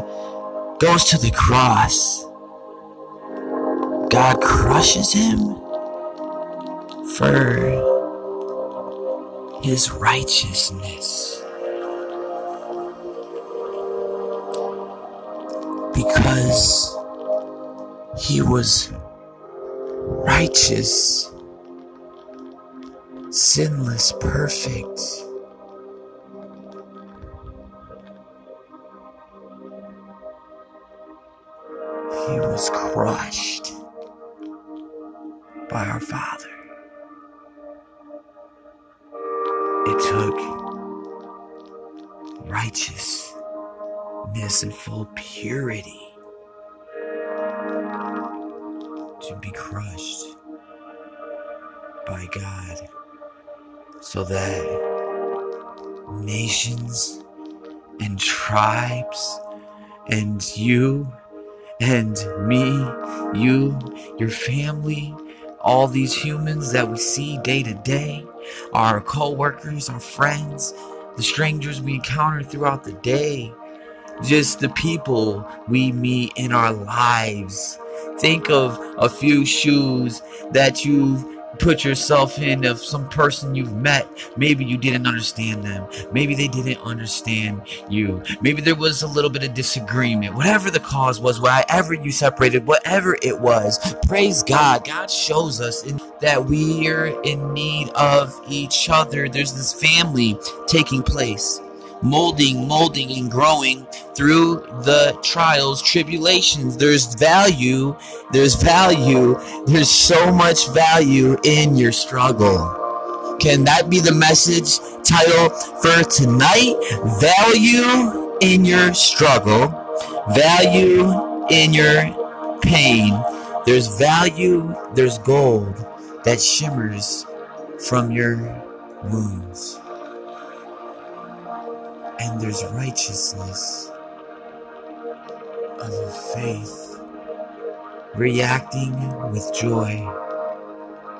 goes to the cross. God crushes him for his righteousness. Because he was righteous, sinless, perfect. He was crushed by our Father. It took righteousness and full purity to be crushed by God so that nations and tribes and you and me, you, your family, all these humans that we see day to day, our co-workers, our friends, the strangers we encounter throughout the day, just the people we meet in our lives. Think of a few shoes that you've put yourself in of some person you've met. Maybe you didn't understand them. Maybe they didn't understand you. Maybe there was a little bit of disagreement. Whatever the cause was, whatever you separated, whatever it was, praise God. God shows us that we are in need of each other. There's this family taking place molding, molding, and growing through the trials, tribulations. There's value, there's value, there's so much value in your struggle. Can that be the message title for tonight? Value in your struggle, value in your pain. There's value, there's gold that shimmers from your wounds and there's righteousness of a faith reacting with joy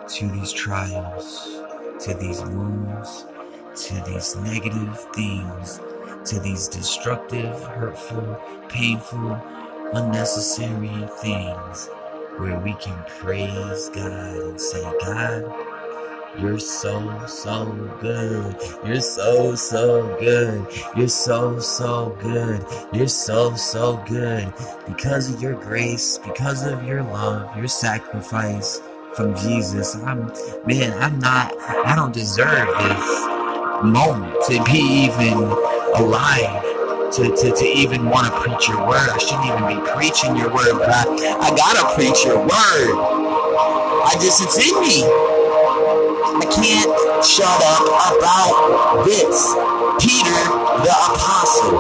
to these trials, to these wounds, to these negative things, to these destructive, hurtful, painful, unnecessary things where we can praise God and say, God, You're so, so good. You're so, so good. You're so, so good. You're so, so good. Because of your grace, because of your love, your sacrifice from Jesus, I'm, man, I'm not, I don't deserve this moment to be even alive. To, to, to even want to preach your word. I shouldn't even be preaching your word, but I, I gotta preach your word. I just, it's in me. I can't shut up about this. Peter the Apostle.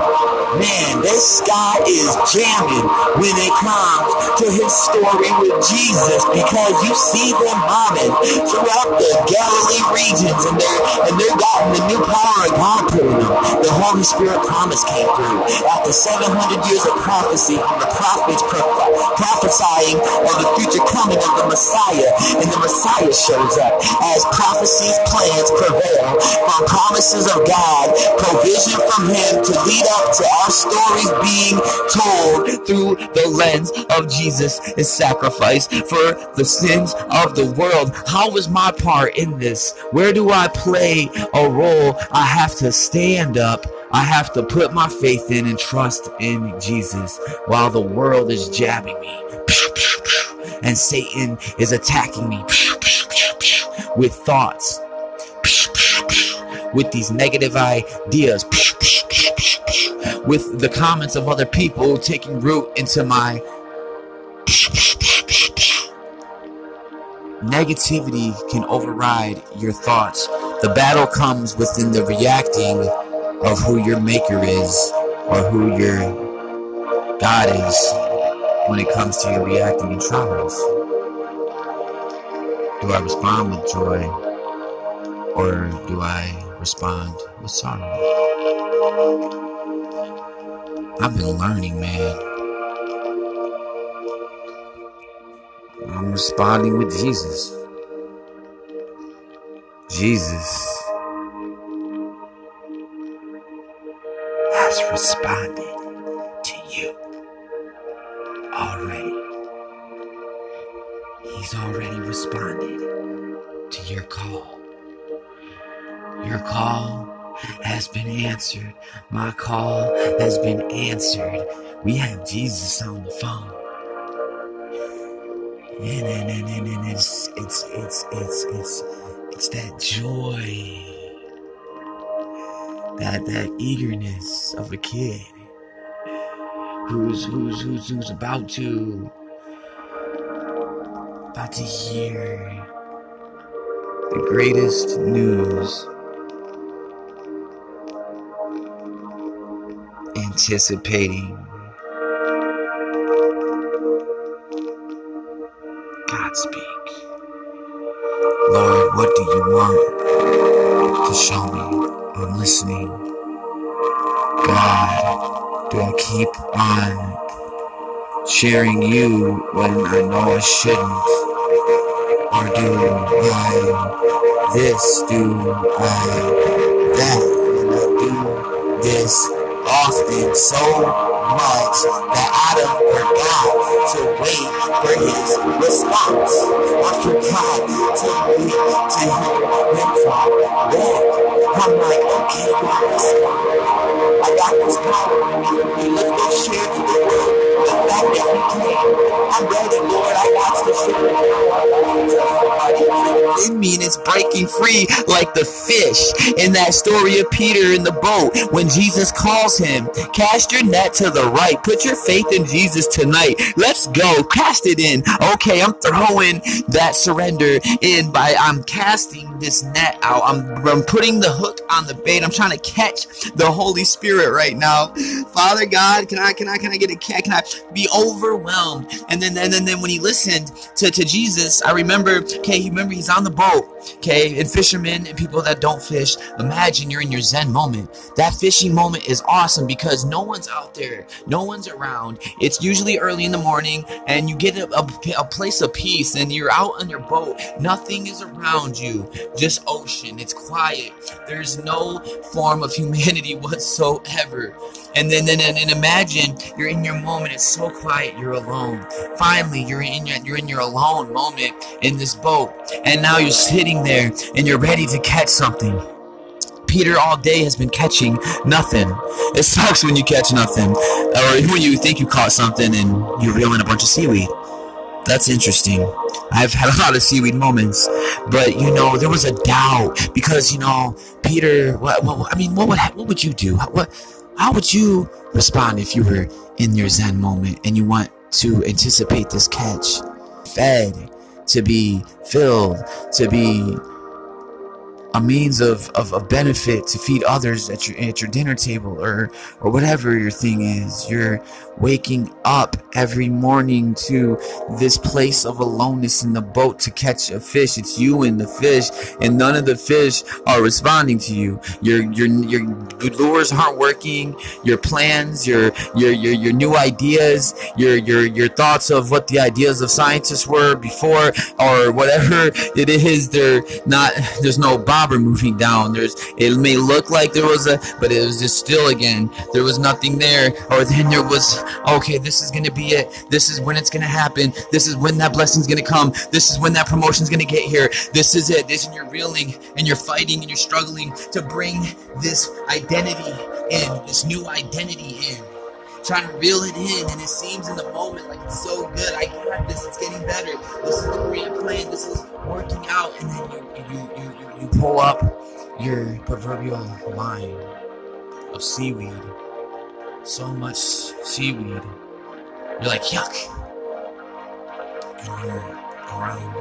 Man, this guy is jamming when it comes to his story with Jesus because you see them mobbing throughout the Galilee regions and they're and they're gotten the new power of God put them. The Holy Spirit promise came through. After 700 years of prophecy from the prophets pro- prophesying of the future coming of the Messiah, and the Messiah shows up as prophecies, plans prevail from promises of God, provision from Him to lead up to our stories being told through the lens of Jesus' sacrifice for the sins of the world. How is my part in this? Where do I play a role? I have to stand up. I have to put my faith in and trust in Jesus while the world is jabbing me. And Satan is attacking me with thoughts, with these negative ideas, with the comments of other people taking root into my negativity can override your thoughts. The battle comes within the reacting of who your maker is or who your God is when it comes to your reacting in traumas. Do I respond with joy or do I respond with sorrow? I've been learning, man. I'm responding with Jesus. Jesus has responded to you already. He's already responded to your call. Your call has been answered. My call has been answered. We have Jesus on the phone. And, and, and, and, and it's, it's, it's, it's, it's, it's that joy, that, that eagerness of a kid who's, who's, who's, who's about to, about to hear the greatest news anticipating God speak. Lord, what do you want to show me? I'm listening. God, do I keep on sharing you when I know I shouldn't? Or do I this? Do I that? And I do this often so much that I done forgot to wait for his response. I forgot to wait to hear him talk back. I'm like, okay, God. I got this power me. Let's go share to the world the fact that we can. I'm ready, Lord. I got to share it in me and it's breaking free like the fish in that story of Peter in the boat when Jesus calls him. Cast your net to the right. Put your faith in Jesus tonight. Let's go. Cast it in. Okay, I'm throwing that surrender in by I'm casting this net out. I'm, I'm putting the hook on the bait. I'm trying to catch the Holy Spirit right now. Father God, can I can I can I get a? Can I be overwhelmed? And then and then, then when he listened to, to Jesus, I remember, okay, you remember he's on the boat, okay, and fishermen and people that don't fish, imagine you're in your Zen moment. That fishing moment is awesome because no one's out there, no one's around. It's usually early in the morning, and you get a, a, a place of peace, and you're out on your boat. Nothing is around you, just ocean. It's quiet. There's no form of humanity whatsoever. And then, then, and, and imagine you're in your moment. It's so quiet. You're alone. Finally, you're in your you're in your alone moment in this boat, and now you're sitting there and you're ready to catch something. Peter all day has been catching nothing. It sucks when you catch nothing, or when you think you caught something and you reel in a bunch of seaweed. That's interesting. I've had a lot of seaweed moments, but you know there was a doubt because you know Peter. What, what I mean, what would what would you do? What how would you respond if you were in your Zen moment and you want to anticipate this catch, fed, to be filled, to be a means of, of, of benefit to feed others at your at your dinner table or or whatever your thing is. You're waking up every morning to this place of aloneness in the boat to catch a fish. It's you and the fish, and none of the fish are responding to you. Your your your lures aren't working. Your plans, your your your your new ideas, your your your thoughts of what the ideas of scientists were before or whatever it is. They're not. There's no moving down. There's. It may look like there was a, but it was just still again. There was nothing there, or then there was okay, this is gonna be it. This is when it's gonna happen. This is when that blessing's gonna come. This is when that promotion's gonna get here. This is it. This and you're reeling and you're fighting and you're struggling to bring this identity in, this new identity in. Trying to reel it in, and it seems in the moment like it's so good. I got this. It's getting better. This is the grand plan. This is working out, and then you you you, you pull up your proverbial line of seaweed so much seaweed. You're like, yuck. And you're around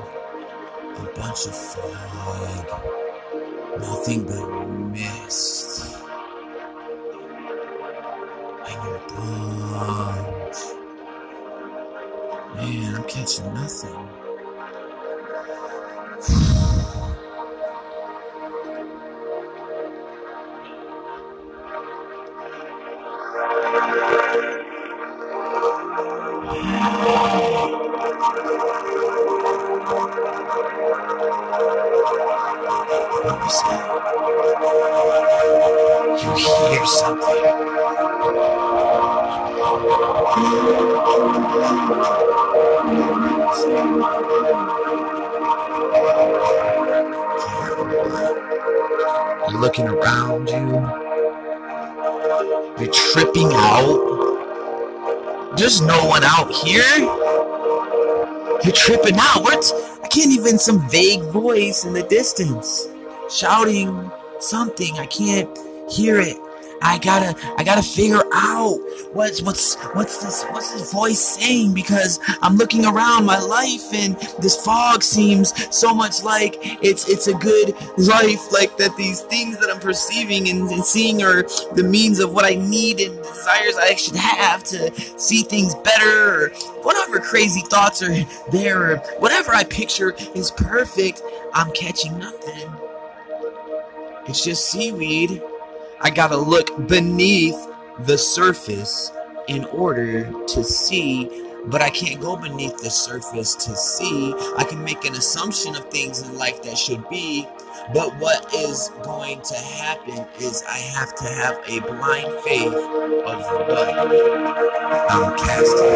a bunch of fog. Nothing but mist. And you're bummed. Man, I'm catching nothing. There's no one out here. You're tripping out. What? I can't even some vague voice in the distance shouting something. I can't hear it. I gotta, I gotta figure out what's, what's, what's this, what's this voice saying? Because I'm looking around my life and this fog seems so much like it's, it's a good life, like that these things that I'm perceiving and, and seeing are the means of what I need and desires I should have to see things better or whatever crazy thoughts are there or whatever I picture is perfect. I'm catching nothing. It's just seaweed. I gotta look beneath the surface in order to see, but I can't go beneath the surface to see. I can make an assumption of things in life that should be, but what is going to happen is I have to have a blind faith of what I'm casting.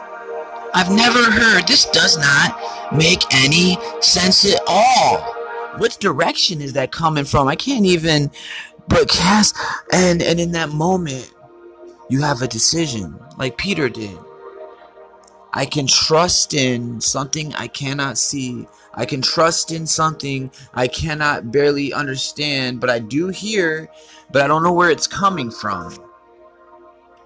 I've never heard. This does not make any sense at all. Which direction is that coming from? I can't even but cast and and in that moment you have a decision like Peter did. I can trust in something I cannot see. I can trust in something I cannot barely understand, but I do hear, but I don't know where it's coming from.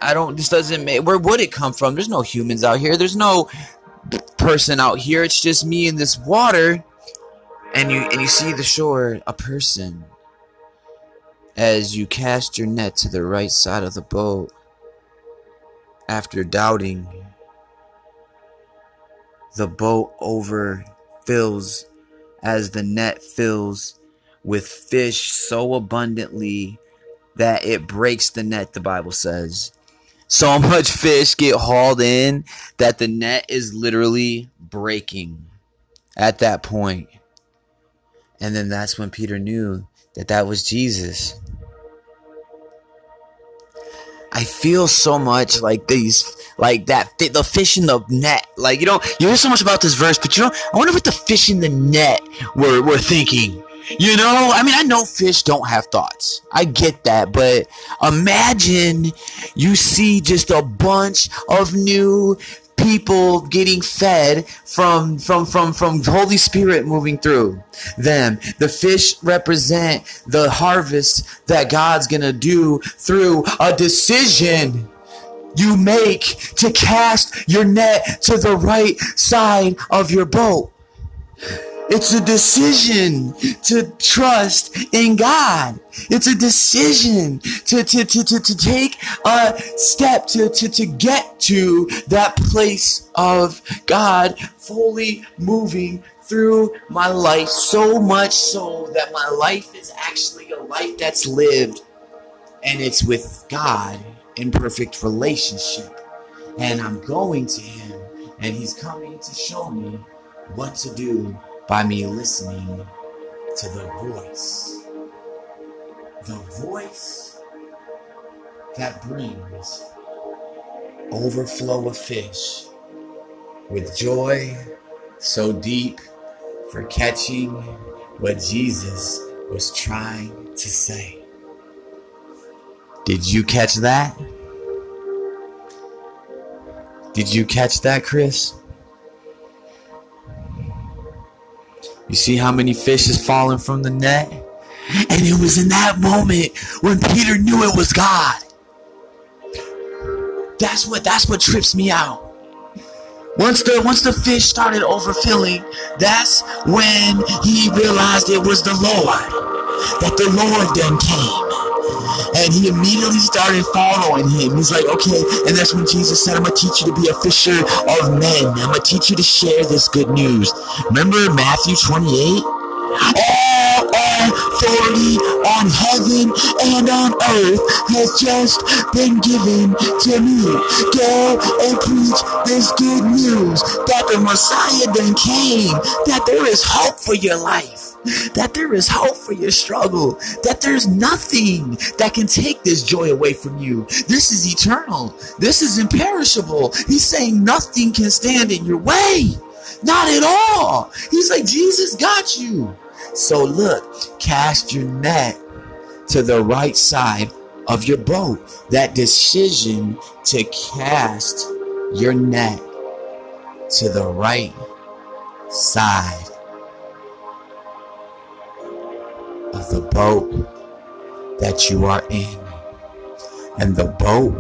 I don't this doesn't make where would it come from? There's no humans out here. There's no person out here. It's just me in this water. And you and you see the shore, a person. As you cast your net to the right side of the boat, after doubting the boat overfills as the net fills with fish so abundantly that it breaks the net, the Bible says. So much fish get hauled in that the net is literally breaking at that point. And then that's when Peter knew that that was Jesus. I feel so much like these, like that, the fish in the net. Like, you know, you hear so much about this verse, but you know, I wonder what the fish in the net were, were thinking. You know, I mean, I know fish don't have thoughts. I get that, but imagine you see just a bunch of new people getting fed from from from from Holy Spirit moving through them. The fish represent the harvest that God's to do through a decision you make to cast your net to the right side of your boat. It's a decision to trust in God. It's a decision to, to, to, to, to take a step to, to, to get to that place of God fully moving through my life so much so that my life is actually a life that's lived and it's with God in perfect relationship. And I'm going to Him and He's coming to show me what to do by me listening to the voice. The voice that brings overflow of fish with joy so deep for catching what Jesus was trying to say. Did you catch that? Did you catch that, Chris? You see how many fish is falling from the net? And it was in that moment when Peter knew it was God. That's what that's what trips me out. Once the once the fish started overfilling, that's when he realized it was the Lord. That the Lord then came. And he immediately started following him. He's like, okay. And that's when Jesus said, I'm going to teach you to be a fisher of men. I'm going to teach you to share this good news. Remember Matthew 28? All authority on heaven and on earth has just been given to me. Go and preach this good news that the Messiah then came, that there is hope for your life that there is hope for your struggle, that there's nothing that can take this joy away from you. This is eternal, this is imperishable. He's saying nothing can stand in your way. Not at all. He's like, Jesus got you. So look, cast your net to the right side of your boat. That decision to cast your net to the right side of the boat that you are in. And the boat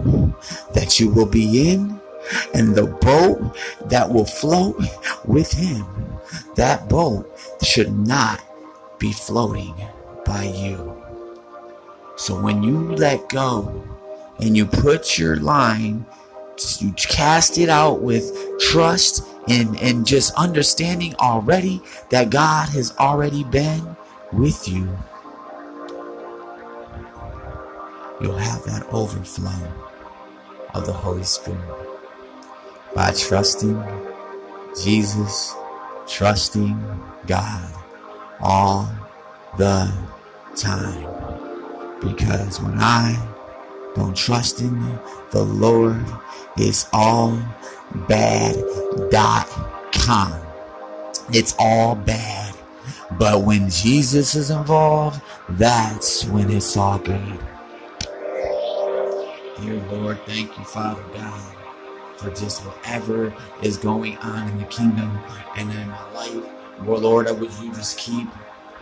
that you will be in, and the boat that will float with him. That boat should not be floating by you. So when you let go and you put your line, you cast it out with trust and, and just understanding already that God has already been with you, you'll have that overflow of the Holy Spirit by trusting Jesus, trusting God all the time. Because when I don't trust in the Lord, it's all bad.com. It's all bad. But when Jesus is involved, that's when it's all good. Dear Lord, thank you, Father God, for just whatever is going on in the kingdom and in my life. Well, Lord, I would you just keep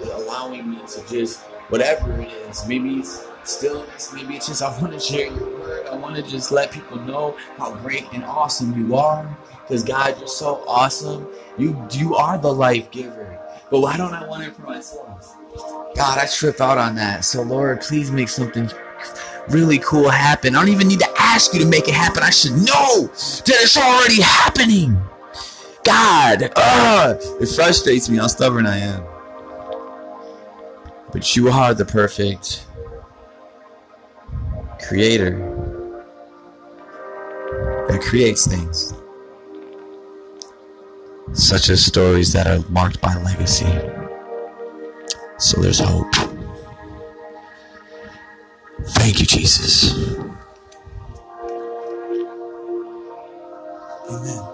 allowing me to just, whatever it is, maybe it's stillness, maybe it's just I want to share your word. I want to just let people know how great and awesome you are. Because God, you're so awesome. You you are the life giver. But why don't I want it for myself? God, I trip out on that. So, Lord, please make something really cool happen. I don't even need to ask you to make it happen. I should know that it's already happening. God, uh, it frustrates me how stubborn I am. But you are the perfect creator that creates things such as stories that are marked by legacy. So there's hope. Thank you, Jesus. Amen.